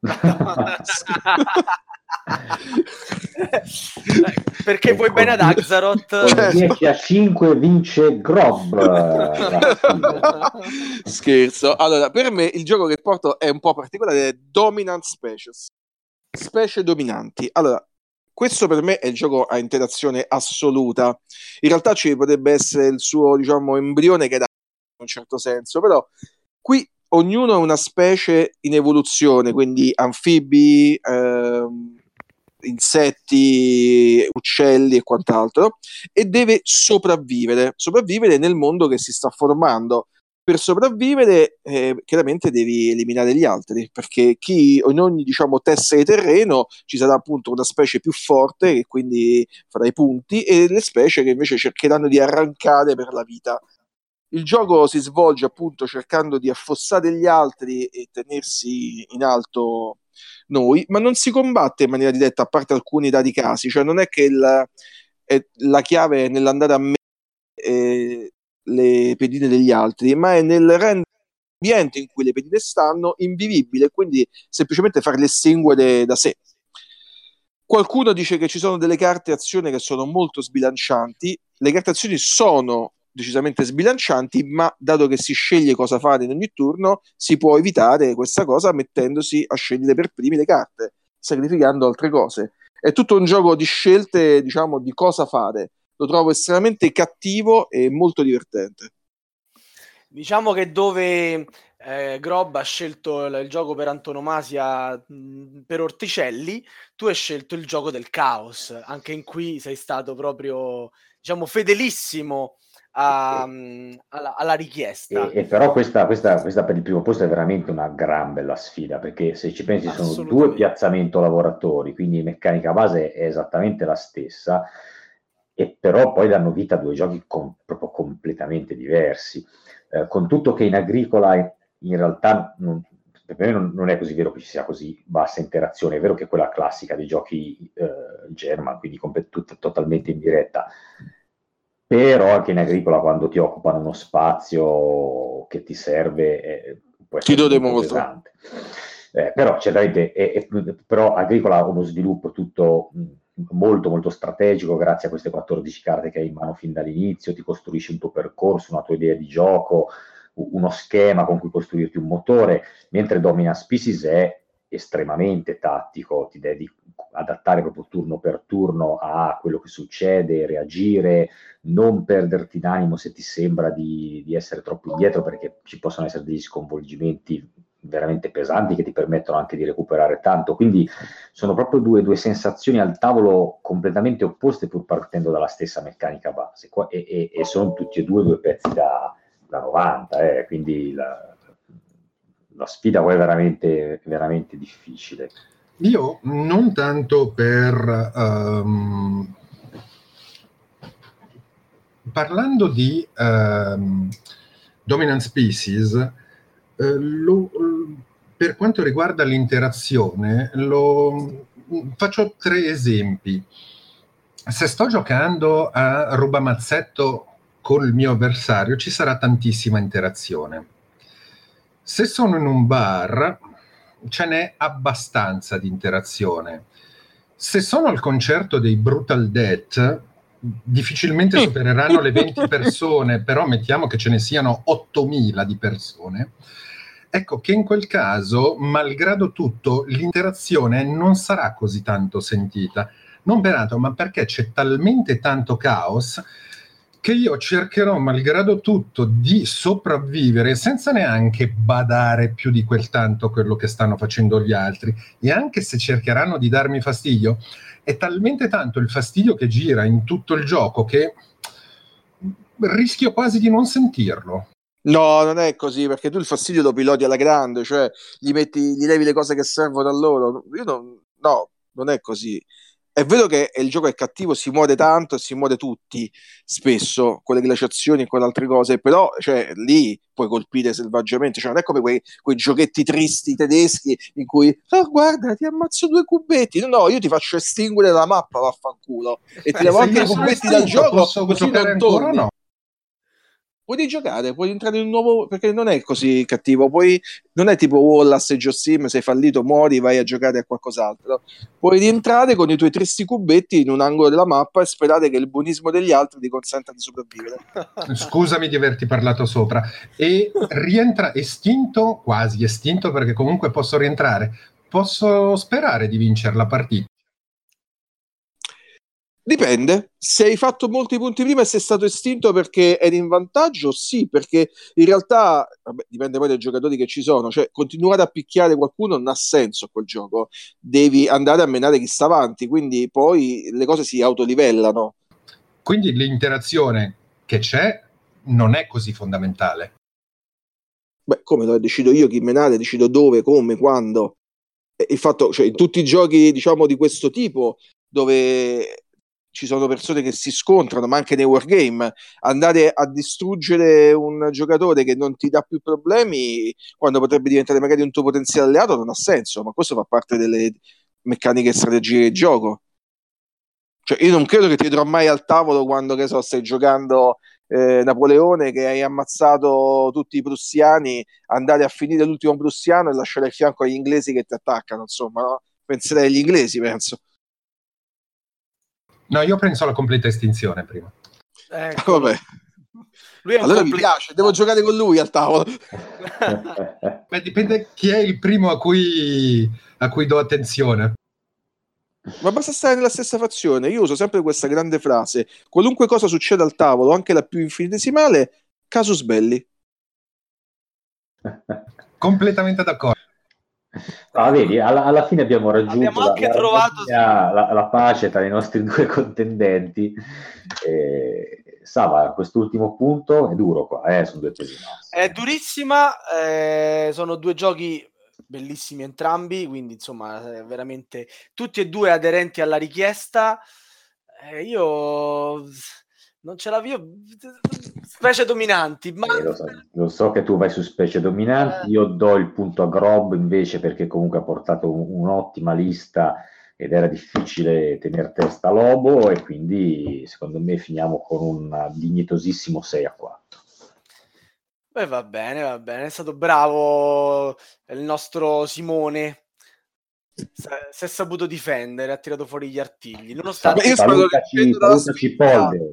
perché vuoi bene ad Axaroth 10 a 5 vince Grob scherzo. Allora per me il gioco che porto è un po' particolare è Dominant Species. Specie dominanti. Allora questo per me è il gioco a interazione assoluta. In realtà ci potrebbe essere il suo diciamo embrione che dà in un certo senso però qui ognuno è una specie in evoluzione, quindi anfibi, ehm, insetti, uccelli e quant'altro, e deve sopravvivere, sopravvivere nel mondo che si sta formando. Per sopravvivere, eh, chiaramente devi eliminare gli altri, perché chi, in ogni diciamo, di terreno ci sarà appunto una specie più forte che quindi farà i punti, e le specie che invece cercheranno di arrancare per la vita il gioco si svolge appunto cercando di affossare gli altri e tenersi in alto noi, ma non si combatte in maniera diretta, a parte alcuni dati casi, cioè non è che il, è, la chiave è nell'andare a mettere eh, le pedine degli altri, ma è nel rendere l'ambiente in cui le pedine stanno invivibile quindi semplicemente farle estinguere da sé. Qualcuno dice che ci sono delle carte azione che sono molto sbilancianti, le carte azioni sono decisamente sbilancianti, ma dato che si sceglie cosa fare in ogni turno, si può evitare questa cosa mettendosi a scegliere per primi le carte, sacrificando altre cose. È tutto un gioco di scelte, diciamo, di cosa fare. Lo trovo estremamente cattivo e molto divertente. Diciamo che dove eh, Grob ha scelto il, il, gioco per antonomasia mh, per Orticelli, tu hai scelto il gioco del caos. Anche in qui sei stato proprio, diciamo, fedelissimo a, mm, alla, alla, richiesta. E, e però questa, questa, questa, per il primo posto è veramente una gran bella sfida, perché se ci pensi sono due piazzamento lavoratori, quindi meccanica base è esattamente la stessa, e però poi danno vita a due giochi com- proprio completamente diversi. Eh, con tutto che in agricola in realtà non, per me non, non, è così vero che ci sia così bassa interazione, è vero che quella classica dei giochi eh, German, quindi compet- tut- totalmente in diretta, però anche in agricola quando ti occupano uno spazio che ti serve eh, può essere ti molto pesante. Eh, però certamente è, è, però agricola ha uno sviluppo tutto molto molto strategico grazie a queste 14 carte che hai in mano fin dall'inizio, ti costruisci un tuo percorso, una tua idea di gioco, uno schema con cui costruirti un motore, mentre Domina Species è estremamente tattico, ti devi adattare proprio turno per turno a quello che succede, reagire, non perderti d'animo se ti sembra di, di essere troppo indietro perché ci possono essere degli sconvolgimenti veramente pesanti che ti permettono anche di recuperare tanto. Quindi sono proprio due, due sensazioni al tavolo completamente opposte pur partendo dalla stessa meccanica base e, e, e sono tutti e due due pezzi da, da 90, eh, quindi la, la sfida poi è veramente, veramente difficile. Io non tanto per... Um, parlando di um, dominant species, eh, lo, per quanto riguarda l'interazione, lo, faccio tre esempi. Se sto giocando a rubamazzetto con il mio avversario, ci sarà tantissima interazione se sono in un bar, ce n'è abbastanza di interazione. Se sono al concerto dei Brutal Death, difficilmente supereranno le 20 persone, però mettiamo che ce ne siano 8.000 di persone. Ecco che in quel caso, malgrado tutto, l'interazione non sarà così tanto sentita. Non per altro, ma perché c'è talmente tanto caos che io cercherò, malgrado tutto, di sopravvivere senza neanche badare più di quel tanto quello che stanno facendo gli altri. E anche se cercheranno di darmi fastidio, è talmente tanto il fastidio che gira in tutto il gioco che rischio quasi di non sentirlo. No, non è così, perché tu il fastidio lo piloti alla grande, cioè gli, metti, gli levi le cose che servono a loro. Io non, no, non è così. È vero che il gioco è cattivo, si muore tanto e si muore tutti spesso con le glaciazioni e con altre cose, però cioè, lì puoi colpire selvaggiamente, cioè, non è come quei, quei giochetti tristi tedeschi in cui oh, guarda ti ammazzo due cubetti, no, no io ti faccio estinguere la mappa, vaffanculo, e ti levo anche i cubetti dal gioco, così non torni. no? Puoi giocare, puoi entrare in un nuovo perché non è così cattivo, puoi, non è tipo Wallace e Joe Sim, sei fallito, muori, vai a giocare a qualcos'altro. Puoi rientrare con i tuoi tristi cubetti in un angolo della mappa e sperare che il buonismo degli altri ti consenta di sopravvivere. Scusami di averti parlato sopra. E rientra estinto, quasi estinto, perché comunque posso rientrare. Posso sperare di vincere la partita. Dipende, se hai fatto molti punti prima e sei stato estinto perché eri in vantaggio, sì, perché in realtà, vabbè, dipende poi dai giocatori che ci sono, cioè continuare a picchiare qualcuno non ha senso quel gioco, devi andare a menare chi sta avanti, quindi poi le cose si autolivellano. Quindi l'interazione che c'è non è così fondamentale. Beh, come lo decido io chi menare, decido dove, come, quando. Il fatto, cioè, in tutti i giochi, diciamo, di questo tipo, dove ci sono persone che si scontrano, ma anche nei wargame, andare a distruggere un giocatore che non ti dà più problemi quando potrebbe diventare magari un tuo potenziale alleato non ha senso, ma questo fa parte delle meccaniche e strategie di gioco. Cioè, io non credo che ti vedrò mai al tavolo quando, che so, stai giocando eh, Napoleone che hai ammazzato tutti i prussiani, andare a finire l'ultimo prussiano e lasciare il fianco agli inglesi che ti attaccano, insomma, no? penserei agli inglesi, penso. No, io penso alla completa estinzione prima. Ecco. Vabbè. Lui Allora mi compli- piace, devo giocare con lui al tavolo. Beh, dipende chi è il primo a cui, a cui do attenzione. Ma basta stare nella stessa fazione. Io uso sempre questa grande frase: qualunque cosa succeda al tavolo, anche la più infinitesimale, casus belli. Completamente d'accordo. Ah, vedi, alla, alla fine abbiamo raggiunto Abbiamo la, anche la trovato- la, la pace tra i nostri due contendenti. Eh, Sava, quest'ultimo punto è duro qua, eh, sono due pesi. È durissima, eh, sono due giochi bellissimi entrambi, quindi insomma eh, veramente tutti e due aderenti alla richiesta. Eh, io non ce l'avevo, specie dominanti, ma Eh, lo, so, lo so che tu vai su specie dominanti, Eh. io do il punto a Grob invece perché comunque ha portato un- un'ottima lista ed era difficile tenere testa a Lobo e quindi secondo me finiamo con un dignitosissimo 6 a 4. Beh, va bene, va bene, è stato bravo il nostro Simone. Si è saputo difendere, ha tirato fuori gli artigli, nonostante Beh, io spero che Salutaci, difendo dalla salutaci sfida. Polder.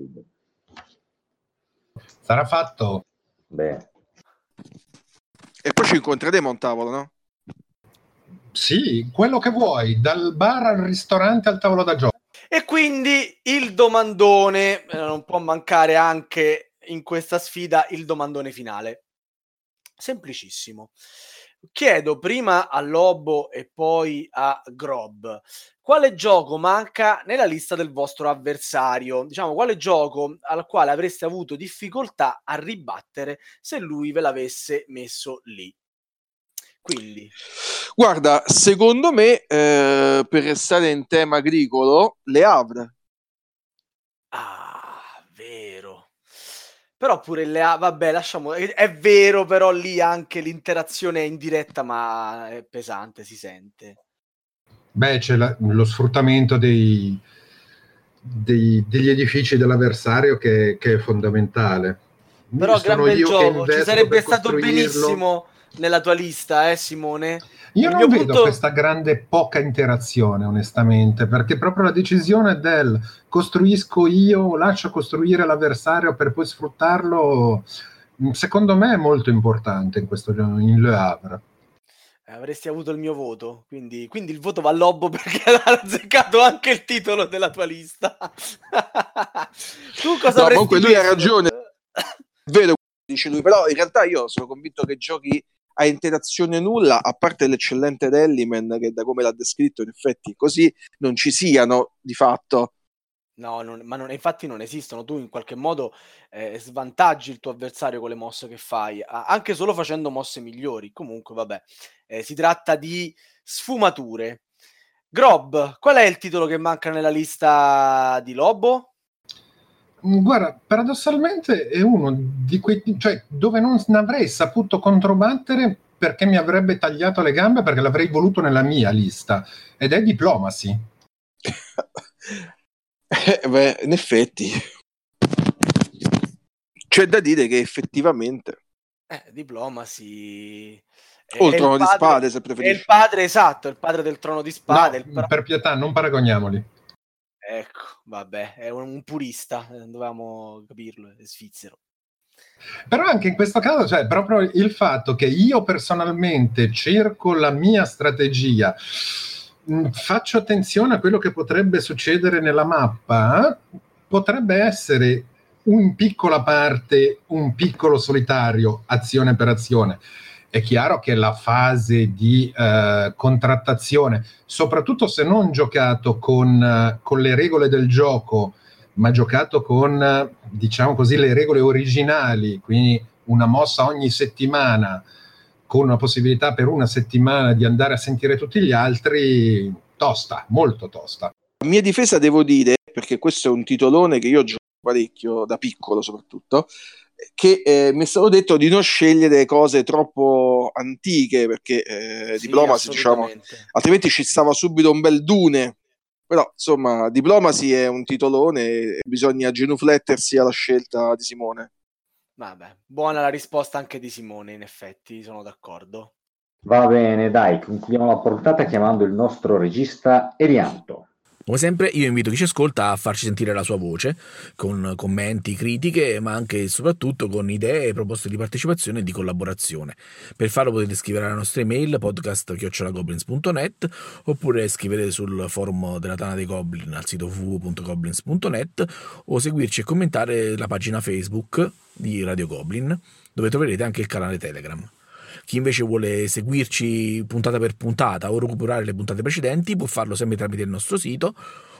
Sarà fatto. Beh, E poi ci incontreremo a un tavolo, no? Sì, quello che vuoi, dal bar al ristorante al tavolo da gioco. E quindi il domandone, eh, non può mancare anche in questa sfida il domandone finale. Semplicissimo. Chiedo prima a Lobo e poi a Grob quale gioco manca nella lista del vostro avversario? Diciamo, quale gioco al quale avreste avuto difficoltà a ribattere se lui ve l'avesse messo lì? Quindi, Guarda, secondo me, eh, per restare in tema agricolo, Le Havre. Ah, vero. Però pure le ha, vabbè, lasciamo, è, vero, però lì anche l'interazione è indiretta, ma è pesante, si sente. Beh, c'è la- lo sfruttamento dei, dei- degli edifici dell'avversario che, che è fondamentale. Però gran bel gioco, ci sarebbe stato benissimo nella tua lista, eh Simone? Io Il non vedo punto- questa grande poca interazione, onestamente, perché proprio la decisione del costruisco io, lascio costruire l'avversario per poi sfruttarlo, mh, secondo me è molto importante in questo in Le Havre. Eh, Avresti avuto il mio voto, quindi, quindi il voto va a Lobbo perché ha azzeccato anche il titolo della tua lista. tu cosa No, avresti comunque lui ha ragione. Vero, dice lui, però in realtà io sono convinto che giochi a interazione nulla, a parte l'eccellente Delliman, che da come l'ha descritto in effetti così, non ci siano di fatto. No, non, ma non, infatti non esistono. Tu in qualche modo eh, svantaggi il tuo avversario con le mosse che fai, anche solo facendo mosse migliori. Comunque, vabbè, eh, si tratta di sfumature. Grob, qual è il titolo che manca nella lista di Lobo? Guarda, paradossalmente è uno di quei, cioè dove non avrei saputo controbattere perché mi avrebbe tagliato le gambe perché l'avrei voluto nella mia lista ed è Diplomacy. eh, beh, in effetti c'è da dire che effettivamente eh, Diplomacy o il trono padre, di spade se preferisci. È il padre esatto, il padre del trono di spade. No, per pietà, non paragoniamoli. Ecco, vabbè, è un, purista, eh, dovevamo capirlo, è svizzero. Però anche in questo caso, cioè, proprio il fatto che io personalmente cerco la mia strategia, mm, faccio attenzione a quello che potrebbe succedere nella mappa, potrebbe essere in piccola parte un piccolo solitario, azione per azione è chiaro che la fase di eh, contrattazione, soprattutto se non giocato con, eh, con, le regole del gioco, ma giocato con, diciamo così, le regole originali, quindi una mossa ogni settimana, con una possibilità per una settimana di andare a sentire tutti gli altri, tosta, molto tosta. A mia difesa devo dire, perché questo è un titolone che io gioco parecchio da piccolo soprattutto, che eh, mi è stato detto di non scegliere cose troppo antiche perché eh, sì, Diplomacy diciamo altrimenti ci stava subito un bel dune. Però insomma Diplomacy è un titolone e bisogna genuflettersi alla scelta di Simone. Vabbè buona la risposta anche di Simone in effetti sono d'accordo. Va bene dai concludiamo la portata chiamando il nostro regista Erianto come sempre io invito chi ci ascolta a farci sentire la sua voce, con commenti, critiche, ma anche e soprattutto con idee, proposte di partecipazione e di collaborazione. Per farlo potete scrivere alla nostra email podcast.goblins.net oppure scrivere sul forum della Tana dei Goblin al sito www.goblins.net o seguirci e commentare la pagina Facebook di Radio Goblin dove troverete anche il canale Telegram. Chi invece vuole seguirci puntata per puntata o recuperare le puntate precedenti può farlo sempre tramite il nostro sito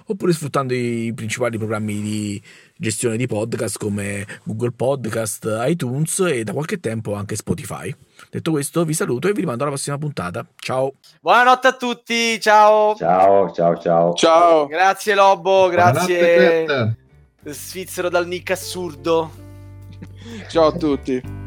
oppure sfruttando i principali programmi di gestione di podcast come Google Podcast, iTunes e da qualche tempo anche Spotify. Detto questo, vi saluto e vi rimando alla prossima puntata. Ciao. Buonanotte a tutti. Ciao. Ciao, ciao, ciao. Ciao. Grazie Lobo, grazie Svizzero dal nick assurdo. Ciao a tutti.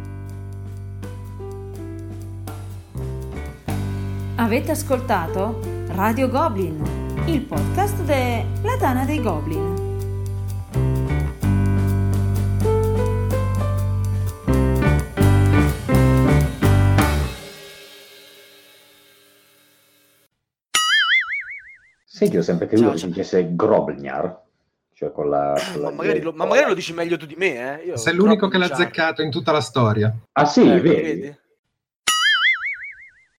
Avete ascoltato Radio Goblin, il podcast della Dana dei Goblin. Che ho sempre creduto che si dicesse Grobniar, cioè con la... Con la ma, magari lo, ma, magari lo, dici meglio tu di me, eh? Io Sei l'unico che l'ha azzeccato in tutta la storia. Ah sì, ecco, vedi? vedi?